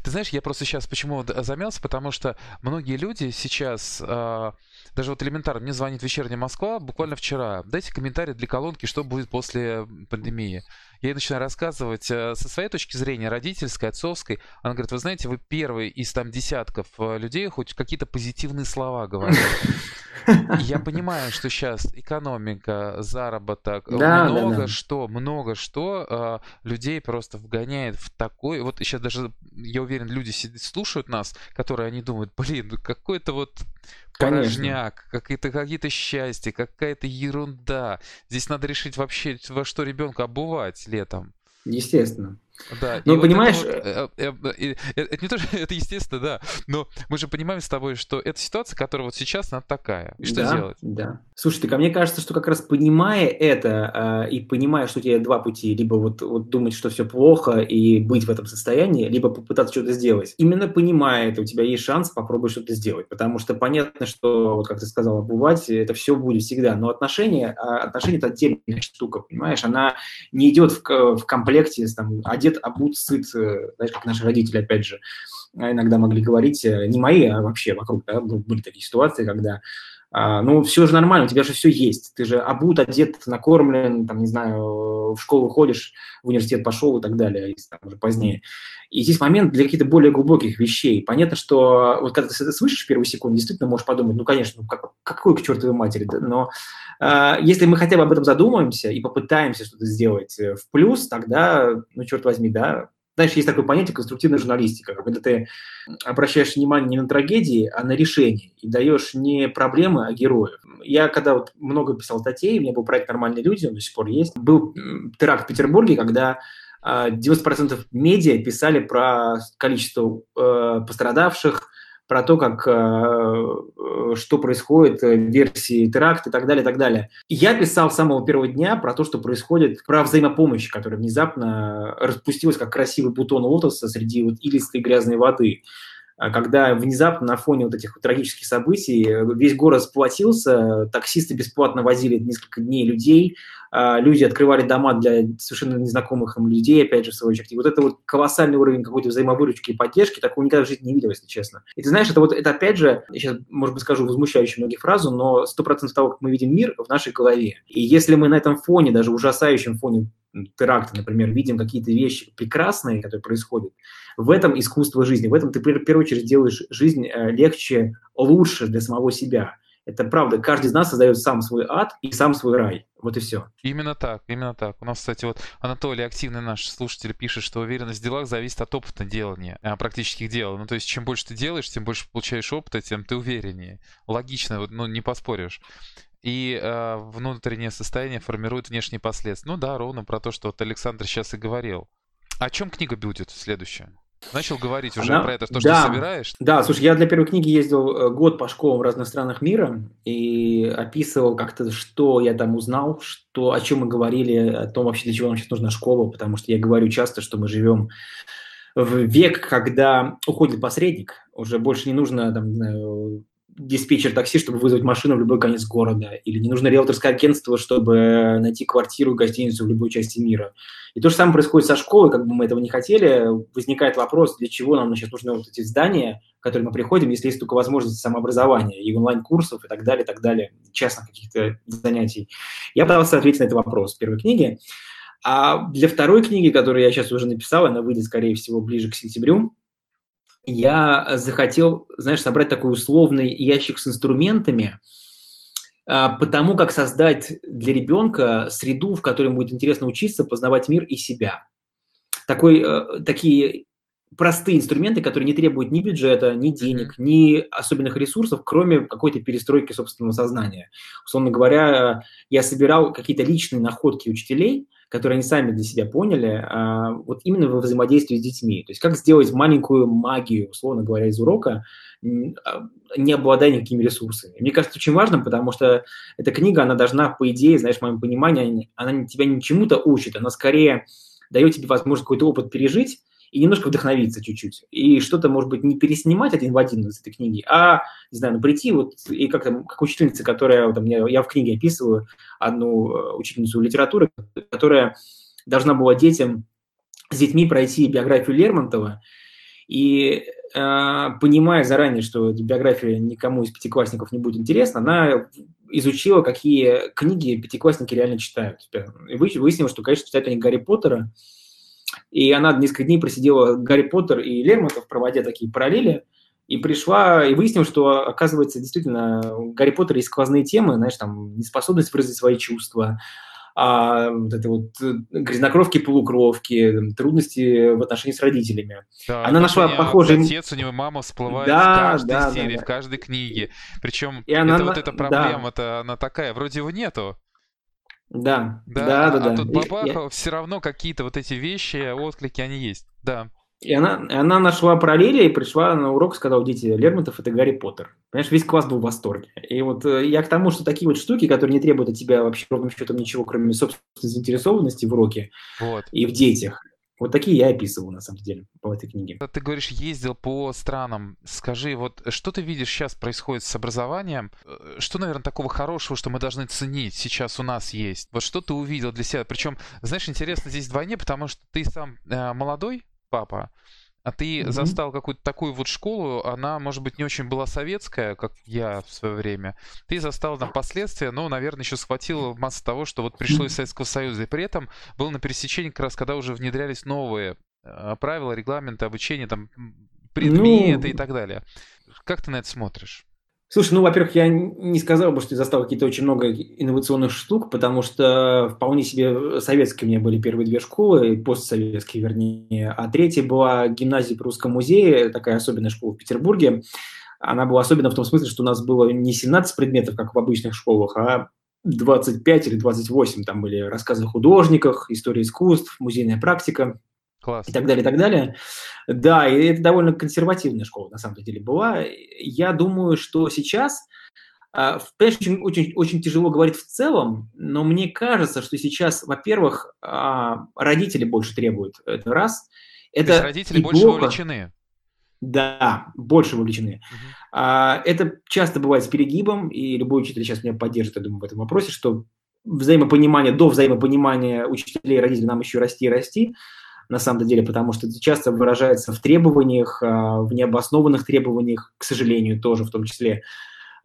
S1: ты знаешь, я просто сейчас почему замялся, потому что многие люди сейчас, э, даже вот элементарно, мне звонит вечерняя Москва буквально вчера, дайте комментарий для колонки, что будет после пандемии. Я ей начинаю рассказывать э, со своей точки зрения, родительской, отцовской. Она говорит, вы знаете, вы первый из там десятков э, людей хоть какие-то позитивные слова говорят. Я понимаю, что сейчас экономика, заработок, да, много да, да. что, много что э, людей просто вгоняет в такой... Вот сейчас даже, я уверен, люди сидят, слушают нас, которые они думают, блин, ну какой-то вот порожняк, какие-то какие-то счастья, какая-то ерунда. Здесь надо решить вообще, во что ребенка обувать летом.
S2: Естественно.
S1: Да, ну, понимаешь... Это, вот, э, э, э, это не то, что это естественно, да, но мы же понимаем с тобой, что эта ситуация, которая вот сейчас, она такая. И что
S2: да,
S1: делать?
S2: Да. Слушай, так а мне кажется, что как раз понимая это и понимая, что у тебя два пути, либо вот, вот думать, что все плохо и быть в этом состоянии, либо попытаться что-то сделать. Именно понимая это, у тебя есть шанс попробовать что-то сделать, потому что понятно, что, вот как ты сказал, обувать, это все будет всегда, но отношения, а, отношения это отдельная штука, понимаешь, она не идет в, в комплекте с там, одет, обут, сыт, э, знаешь, как наши родители, опять же, иногда могли говорить, э, не мои, а вообще вокруг, да, были такие ситуации, когда А, ну, все же нормально, у тебя же все есть. Ты же обут, одет, накормлен, там, не знаю, в школу ходишь, в университет пошел и так далее, и, там, уже позднее. И здесь момент для каких-то более глубоких вещей. Понятно, что вот когда ты это слышишь в первую секунду, действительно можешь подумать, ну, конечно, ну, как, какой к чертовой матери, да? но э, если мы хотя бы об этом задумаемся и попытаемся что-то сделать э, в плюс, тогда, ну, черт возьми, да, знаешь, есть такое понятие конструктивная журналистика, когда ты обращаешь внимание не на трагедии, а на решения и даешь не проблемы, а героев. Я когда вот много писал статей, у меня был проект «Нормальные люди», он до сих пор есть. Был теракт в Петербурге, когда 90% а, медиа писали про количество э, пострадавших, про то, как, э, э, что происходит, э, версии теракта и так далее, и так далее. Я писал с самого первого дня про то, что происходит, про взаимопомощь, которая внезапно распустилась, как красивый бутон лотоса среди вот илистой грязной воды когда внезапно на фоне вот этих вот трагических событий весь город сплотился, таксисты бесплатно возили несколько дней людей, а, люди открывали дома для совершенно незнакомых им людей, опять же, в свою очередь. И вот это вот колоссальный уровень какой-то взаимовыручки и поддержки, такого никогда в жизни не видел, если честно. И ты знаешь, это вот, это опять же, я сейчас, может быть, скажу возмущающую многих фразу, но сто процентов того, как мы видим мир, в нашей голове. И если мы на этом фоне, даже ужасающем фоне теракта, например, видим какие-то вещи прекрасные, которые происходят, в этом искусство жизни, в этом ты в первую очередь делаешь жизнь э, легче, лучше для самого себя. Это правда, каждый из нас создает сам свой ад и сам свой рай. Вот и все.
S1: Именно так, именно так. У нас, кстати, вот Анатолий, активный наш слушатель, пишет, что уверенность в делах зависит от опыта делания, а, практических дел. Ну, то есть, чем больше ты делаешь, тем больше получаешь опыта, тем ты увереннее. Логично, вот, ну, не поспоришь. И э, внутреннее состояние формирует внешние последствия. Ну да, ровно про то, что вот Александр сейчас и говорил. О чем книга будет следующая? Начал говорить уже Она... про это, то, да, что собираешь?
S2: Да, слушай, я для первой книги ездил э, год по школам в разных странах мира и описывал как-то, что я там узнал, что, о чем мы говорили, о том вообще, для чего нам сейчас нужна школа, потому что я говорю часто, что мы живем в век, когда уходит посредник, уже больше не нужно там, не знаю, диспетчер такси, чтобы вызвать машину в любой конец города, или не нужно риэлторское агентство, чтобы найти квартиру, гостиницу в любой части мира. И то же самое происходит со школой, как бы мы этого не хотели, возникает вопрос, для чего нам сейчас нужны вот эти здания, в которые мы приходим, если есть только возможность самообразования и онлайн-курсов и так далее, и так далее, частных каких-то занятий. Я пытался ответить на этот вопрос в первой книге. А для второй книги, которую я сейчас уже написал, она выйдет, скорее всего, ближе к сентябрю, я захотел, знаешь, собрать такой условный ящик с инструментами, а, потому как создать для ребенка среду, в которой ему будет интересно учиться, познавать мир и себя. Такой, э, такие простые инструменты, которые не требуют ни бюджета, ни денег, ни особенных ресурсов, кроме какой-то перестройки собственного сознания. Условно говоря, я собирал какие-то личные находки учителей – которые они сами для себя поняли, а, вот именно во взаимодействии с детьми. То есть как сделать маленькую магию, условно говоря, из урока, а, не обладая никакими ресурсами. Мне кажется, очень важным, потому что эта книга, она должна, по идее, знаешь, в моем понимании, она тебя не чему-то учит, она скорее дает тебе возможность какой-то опыт пережить, и немножко вдохновиться чуть-чуть. И что-то, может быть, не переснимать один в один из этой книги, а, не знаю, ну, прийти вот и как, там, как учительница, которая, там, я, я в книге описываю одну э, учительницу литературы, которая должна была детям, с детьми пройти биографию Лермонтова, и э, понимая заранее, что эта биография никому из пятиклассников не будет интересна, она изучила, какие книги пятиклассники реально читают. И выяснила, что, конечно, читают они Гарри Поттера, и она несколько дней просидела Гарри Поттер и Лермонтов, проводя такие параллели, и пришла и выяснила, что, оказывается, действительно, у Гарри Поттера есть сквозные темы, знаешь, там, неспособность выразить свои чувства, а, вот это вот э, грязнокровки, полукровки, трудности в отношении с родителями.
S1: Да, она нашла похожий... Отец у него мама всплывает да, в каждой да, серии, да, да. в каждой книге. Причем и это она... вот эта проблема-то, да. она такая, вроде его нету.
S2: Да,
S1: да, да, да. А, да. тут бабаха, я... все равно какие-то вот эти вещи, отклики, они есть, да.
S2: И она, она нашла параллели и пришла на урок, сказала, дети, Лермонтов – это Гарри Поттер. Понимаешь, весь класс был в восторге. И вот э, я к тому, что такие вот штуки, которые не требуют от тебя вообще ровным счетом ничего, кроме собственной заинтересованности в уроке вот. и в детях, вот такие я описывал, на самом деле, по этой книге.
S1: Ты говоришь, ездил по странам. Скажи, вот что ты видишь сейчас происходит с образованием? Э, что, наверное, такого хорошего, что мы должны ценить сейчас у нас есть? Вот что ты увидел для себя? Причем, знаешь, интересно здесь вдвойне, потому что ты сам э, молодой папа, а ты mm-hmm. застал какую-то такую вот школу, она, может быть, не очень была советская, как я в свое время. Ты застал там последствия, но, наверное, еще схватил масса того, что вот пришло из Советского Союза. И при этом был на пересечении как раз, когда уже внедрялись новые э, правила, регламенты обучения, там, предметы ну... и так далее. Как ты на это смотришь?
S2: Слушай, ну, во-первых, я не сказал бы, что я застал какие-то очень много инновационных штук, потому что вполне себе советские у меня были первые две школы, постсоветские, вернее, а третья была гимназия при Русском музее, такая особенная школа в Петербурге. Она была особенна в том смысле, что у нас было не 17 предметов, как в обычных школах, а 25 или 28. Там были рассказы о художниках, история искусств, музейная практика – Класс. и так далее, и так далее. Да, и это довольно консервативная школа на самом деле была. Я думаю, что сейчас, а, конечно, очень, очень, очень тяжело говорить в целом, но мне кажется, что сейчас, во-первых, а, родители больше требуют, это раз. Это То
S1: есть родители больше вовлечены.
S2: Да, больше вовлечены. Угу. Это часто бывает с перегибом, и любой учитель сейчас меня поддержит, я думаю, в этом вопросе, что взаимопонимание, до взаимопонимания учителей и родителей нам еще расти и расти на самом деле, потому что это часто выражается в требованиях, а, в необоснованных требованиях, к сожалению, тоже в том числе.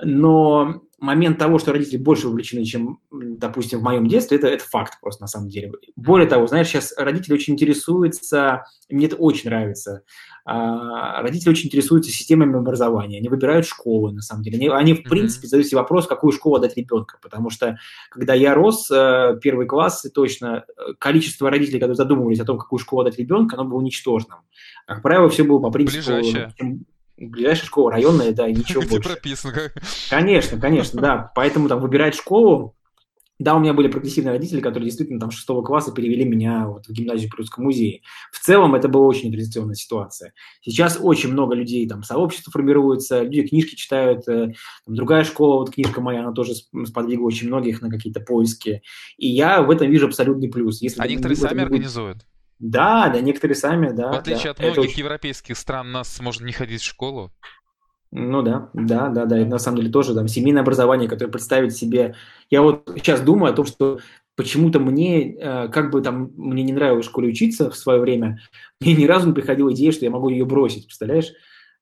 S2: Но момент того, что родители больше вовлечены, чем, допустим, в моем детстве, это, это факт просто на самом деле. Более того, знаешь, сейчас родители очень интересуются, мне это очень нравится, а, родители очень интересуются системами образования, они выбирают школы, на самом деле. Они, они в принципе, задают себе вопрос, какую школу отдать ребенка, потому что, когда я рос, э, первый класс, точно, э, количество родителей, которые задумывались о том, какую школу отдать ребенка, оно было ничтожным. Как правило, все было по принципу...
S1: Ближайшее
S2: ближайшая школа районная, да, и ничего Где больше. прописано. Конечно, конечно, да. Поэтому там выбирать школу, да, у меня были прогрессивные родители, которые действительно там шестого класса перевели меня вот в гимназию при Русском музее. В целом это была очень традиционная ситуация. Сейчас очень много людей, там сообщества формируются, люди книжки читают. Э, там, другая школа, вот книжка моя, она тоже сподвигла очень многих на какие-то поиски. И я в этом вижу абсолютный плюс.
S1: Если а некоторые сами организуют?
S2: Да, да, некоторые сами, да.
S1: В отличие
S2: да.
S1: от многих очень... европейских стран, нас может не ходить в школу.
S2: Ну да, да, да, да. И на самом деле тоже там семейное образование, которое представить себе. Я вот сейчас думаю о том, что почему-то мне, э, как бы там мне не нравилось в школе учиться в свое время, мне ни разу не приходила идея, что я могу ее бросить, представляешь?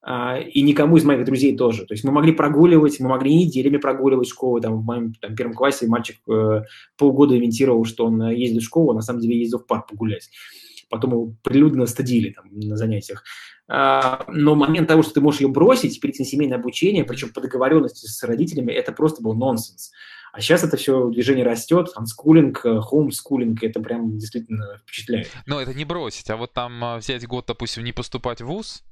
S2: А, и никому из моих друзей тоже. То есть мы могли прогуливать, мы могли неделями прогуливать школу. Там, в моем там, первом классе мальчик э, полгода имитировал, что он ездит в школу, а на самом деле ездил в парк погулять потом его прилюдно стадили там, на занятиях. А, но момент того, что ты можешь ее бросить, перейти на семейное обучение, причем по договоренности с родителями, это просто был нонсенс. А сейчас это все движение растет, анскулинг, хоумскулинг, это прям действительно впечатляет.
S1: Но это не бросить, а вот там а, взять год, допустим, не поступать в ВУЗ,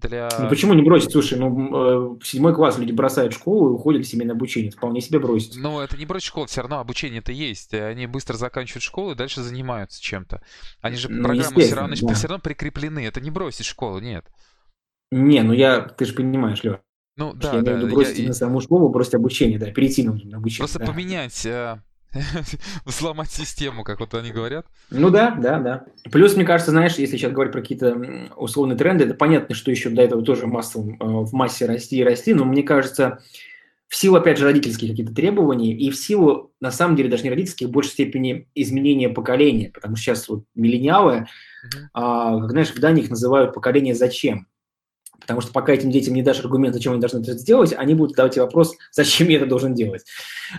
S1: для...
S2: Ну почему не бросить? Слушай, ну э, седьмой класс люди бросают школу и уходят в семейное обучение. Вполне себе бросить.
S1: Но это не бросить школу, все равно обучение-то есть. Они быстро заканчивают школу и дальше занимаются чем-то. Они же ну, программы все равно, да. все равно прикреплены. Это не бросить школу, нет.
S2: Не, ну я, ты же понимаешь, Лёва.
S1: Ну да, я да.
S2: имею в виду бросить я... на саму школу, бросить обучение, да, перейти на обучение.
S1: Просто
S2: да.
S1: поменять э, Взломать систему, как вот они говорят.
S2: Ну да, да, да. Плюс, мне кажется, знаешь, если сейчас говорить про какие-то условные тренды, это понятно, что еще до этого тоже массово, э, в массе расти и расти, но мне кажется, в силу, опять же, родительских каких-то требований и в силу, на самом деле, даже не родительских, в большей степени изменения поколения, потому что сейчас вот миллениалы, а, как знаешь, в Дании их называют поколение «зачем?». Потому что пока этим детям не дашь аргумент, зачем они должны это сделать, они будут задавать тебе вопрос, зачем я это должен делать.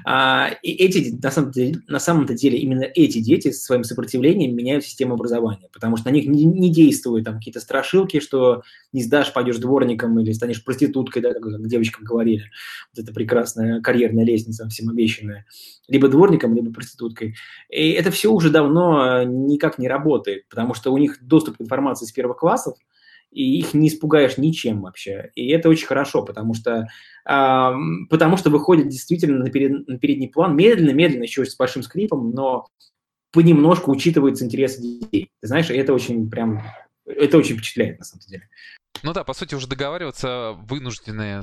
S2: А, и эти, на самом, деле, на самом-то деле, именно эти дети своим сопротивлением меняют систему образования, потому что на них не, не действуют там какие-то страшилки, что не сдашь, пойдешь дворником или станешь проституткой, да, как, как девочкам говорили. Вот это прекрасная карьерная лестница, всем обещанная. Либо дворником, либо проституткой. И это все уже давно никак не работает, потому что у них доступ к информации с первых классов, и их не испугаешь ничем вообще. И это очень хорошо, потому что, э, потому что выходит действительно на, перед, на передний план медленно-медленно, еще с большим скрипом, но понемножку учитываются интересы детей. Ты знаешь, это очень прям, это очень впечатляет на самом деле.
S1: Ну да, по сути, уже договариваться вынуждены.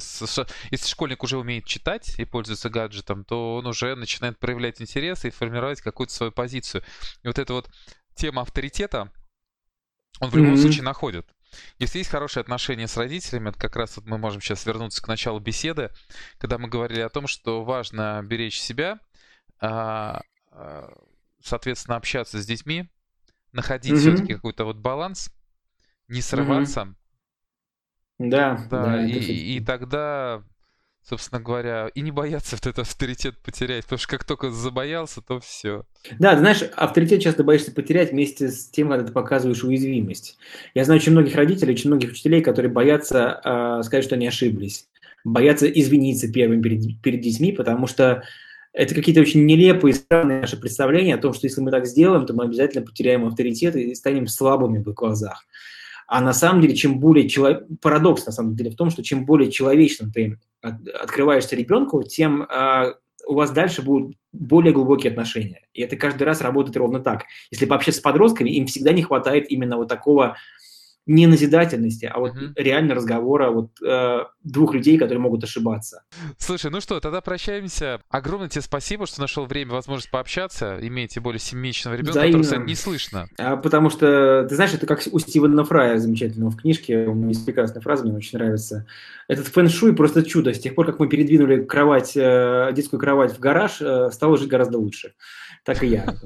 S1: Если школьник уже умеет читать и пользуется гаджетом, то он уже начинает проявлять интерес и формировать какую-то свою позицию. И вот эта вот тема авторитета, он в любом mm-hmm. случае находит. Если есть хорошие отношения с родителями, это как раз вот мы можем сейчас вернуться к началу беседы, когда мы говорили о том, что важно беречь себя, а, а, соответственно, общаться с детьми, находить mm-hmm. все-таки какой-то вот баланс не срываться. Угу.
S2: Да,
S1: да, да и, и тогда собственно говоря, и не бояться вот этот авторитет потерять, потому что как только забоялся, то все.
S2: Да, знаешь, авторитет часто боишься потерять вместе с тем, когда ты показываешь уязвимость. Я знаю очень многих родителей, очень многих учителей, которые боятся э, сказать, что они ошиблись, боятся извиниться первым перед, перед детьми, потому что это какие-то очень нелепые, странные наши представления о том, что если мы так сделаем, то мы обязательно потеряем авторитет и станем слабыми в их глазах. А на самом деле, чем более человек... Парадокс, на самом деле, в том, что чем более человечным ты открываешься ребенку, тем э, у вас дальше будут более глубокие отношения. И это каждый раз работает ровно так. Если пообщаться с подростками, им всегда не хватает именно вот такого не назидательности, а вот угу. реально разговора вот э, двух людей, которые могут ошибаться.
S1: Слушай, ну что, тогда прощаемся. Огромное тебе спасибо, что нашел время, возможность пообщаться, имея тем более семимесячного ребенка, Взаимно. которого не слышно.
S2: А, потому что, ты знаешь, это как у Стивена Фрая замечательного в книжке, у него есть прекрасная фраза, мне очень нравится. Этот фэн-шуй просто чудо. С тех пор, как мы передвинули кровать, э, детскую кровать в гараж, э, стало жить гораздо лучше так и я.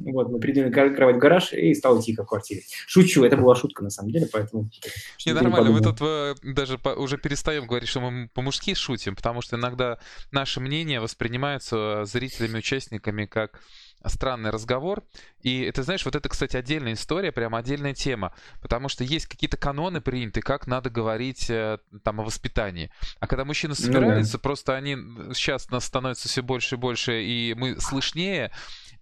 S2: Вот, мы передвинули кровать в гараж, и стало тихо в квартире. Шучу, это была шутка на самом деле, поэтому...
S1: Не, нормально, мы тут э, даже уже перестаем говорить, что мы по-мужски шутим, потому что иногда наше мнение воспринимается зрителями, участниками как странный разговор. И это, знаешь, вот это, кстати, отдельная история, прям отдельная тема, потому что есть какие-то каноны приняты, как надо говорить э, там о воспитании. А когда мужчины собираются, ну, да. просто они сейчас нас становится все больше и больше, и мы слышнее,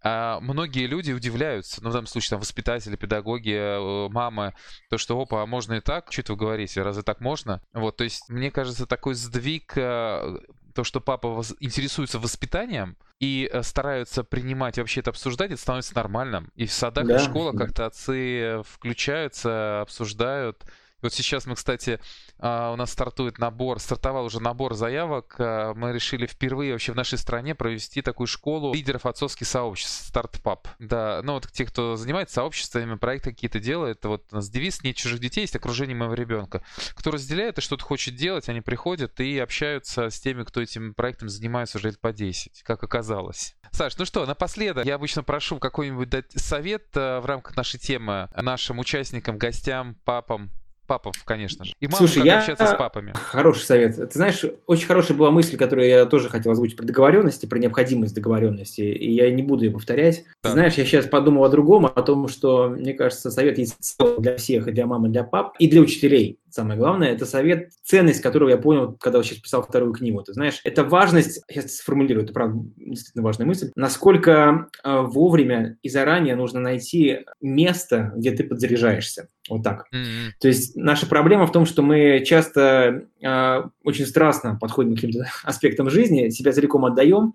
S1: а многие люди удивляются, ну, в данном случае, там, воспитатели, педагоги, э, мамы, то, что, опа, а можно и так? Что вы говорите? Разве так можно? Вот, то есть, мне кажется, такой сдвиг э, то, что папа интересуется воспитанием и э, стараются принимать, вообще это обсуждать, это становится нормальным. И в садах, да, и в школах как-то отцы включаются, обсуждают. Вот сейчас мы, кстати, а, у нас стартует набор, стартовал уже набор заявок. А, мы решили впервые вообще в нашей стране провести такую школу лидеров отцовских сообществ, стартпап. Да, ну вот те, кто занимается сообществами, проекты какие-то делает, вот у нас девиз «Нет чужих детей, есть окружение моего ребенка». Кто разделяет и что-то хочет делать, они приходят и общаются с теми, кто этим проектом занимается уже лет по 10, как оказалось. Саш, ну что, напоследок, я обычно прошу какой-нибудь дать совет э, в рамках нашей темы нашим участникам, гостям, папам, Папов, конечно же.
S2: И мама, Слушай, как я... общаться с папами. Хороший совет. Ты знаешь, очень хорошая была мысль, которую я тоже хотел озвучить про договоренности, про необходимость договоренности, и я не буду ее повторять. Да. Ты знаешь, я сейчас подумал о другом, о том, что, мне кажется, совет есть для всех, и для мамы, и для пап, и для учителей. Самое главное, это совет, ценность, которую я понял, когда сейчас писал вторую книгу. Ты знаешь, это важность, я сформулирую, это правда действительно важная мысль, насколько э, вовремя и заранее нужно найти место, где ты подзаряжаешься. Вот так. Mm-hmm. То есть наша проблема в том, что мы часто э, очень страстно подходим к каким-то аспектам жизни, себя целиком отдаем,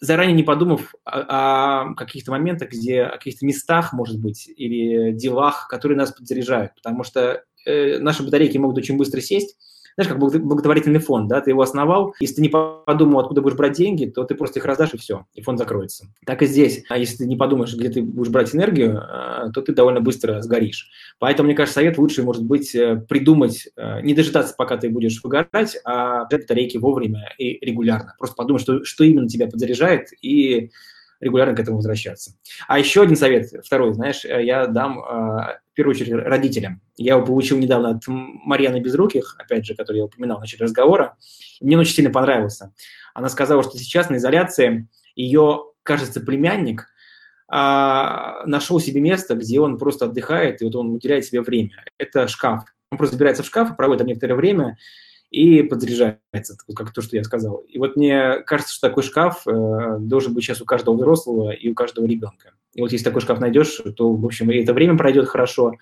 S2: заранее не подумав о, о каких-то моментах, где, о каких-то местах, может быть, или делах, которые нас подзаряжают. Потому что э, наши батарейки могут очень быстро сесть, знаешь, как благотворительный фонд, да, ты его основал, если ты не подумал, откуда будешь брать деньги, то ты просто их раздашь, и все, и фонд закроется. Так и здесь. А если ты не подумаешь, где ты будешь брать энергию, а, то ты довольно быстро сгоришь. Поэтому, мне кажется, совет лучше, может быть, э, придумать, э, не дожидаться, пока ты будешь выгорать, а брать батарейки вовремя и регулярно. Просто подумай, что, что именно тебя подзаряжает, и регулярно к этому возвращаться. А еще один совет, второй, знаешь, э, я дам э, в первую очередь родителям. Я его получил недавно от Марьяны Безруких, опять же, который я упоминал в начале разговора. Мне он очень сильно понравился. Она сказала, что сейчас на изоляции ее, кажется, племянник а, нашел себе место, где он просто отдыхает, и вот он уделяет себе время. Это шкаф. Он просто забирается в шкаф, проводит там некоторое время, и подзаряжается, как то, что я сказал. И вот мне кажется, что такой шкаф э, должен быть сейчас у каждого взрослого и у каждого ребенка. И вот если такой шкаф найдешь, то, в общем, и это время пройдет хорошо,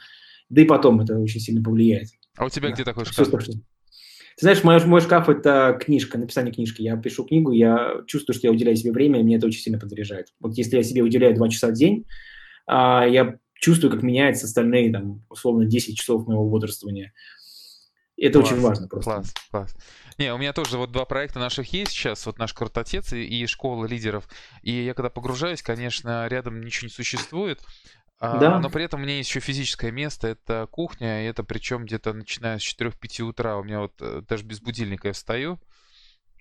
S2: да и потом это очень сильно повлияет.
S1: А у тебя да. где такой шкаф? Все,
S2: ты знаешь, мой, мой шкаф – это книжка, написание книжки. Я пишу книгу, я чувствую, что я уделяю себе время, и мне это очень сильно подзаряжает. Вот если я себе уделяю 2 часа в день, а, я чувствую, как меняются остальные, там, условно, 10 часов моего бодрствования. Это класс, очень важно просто.
S1: Класс, класс. Не, у меня тоже вот два проекта наших есть сейчас, вот наш Крутотец и, и Школа лидеров. И я когда погружаюсь, конечно, рядом ничего не существует, а, да. но при этом у меня есть еще физическое место, это кухня, и это причем где-то начиная с 4-5 утра, у меня вот э, даже без будильника я встаю,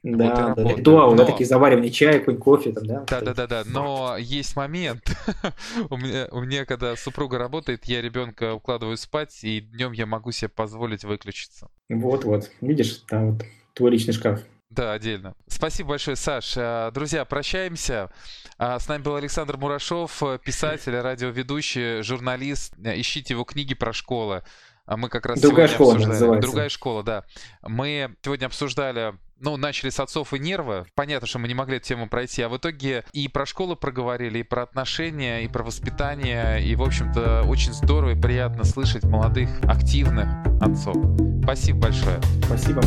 S2: Да, вот да, ритуал, Но... да, такие заваривание чая, какой-нибудь кофе там, да?
S1: Да, да, да, да. Но есть момент. у, меня, у меня, когда супруга работает, я ребенка укладываю спать, и днем я могу себе позволить выключиться.
S2: Вот-вот. Видишь, там вот твой личный шкаф.
S1: Да, отдельно. Спасибо большое, Саш. А, друзья, прощаемся. А, с нами был Александр Мурашов, писатель, радиоведущий, журналист. Ищите его книги про школы. А мы как раз
S2: Другая школа
S1: обсуждали...
S2: называется.
S1: Другая школа, да. Мы сегодня обсуждали ну, начали с отцов и нерва. Понятно, что мы не могли эту тему пройти, а в итоге и про школу проговорили, и про отношения, и про воспитание, и, в общем-то, очень здорово и приятно слышать молодых, активных отцов. Спасибо большое.
S2: Спасибо.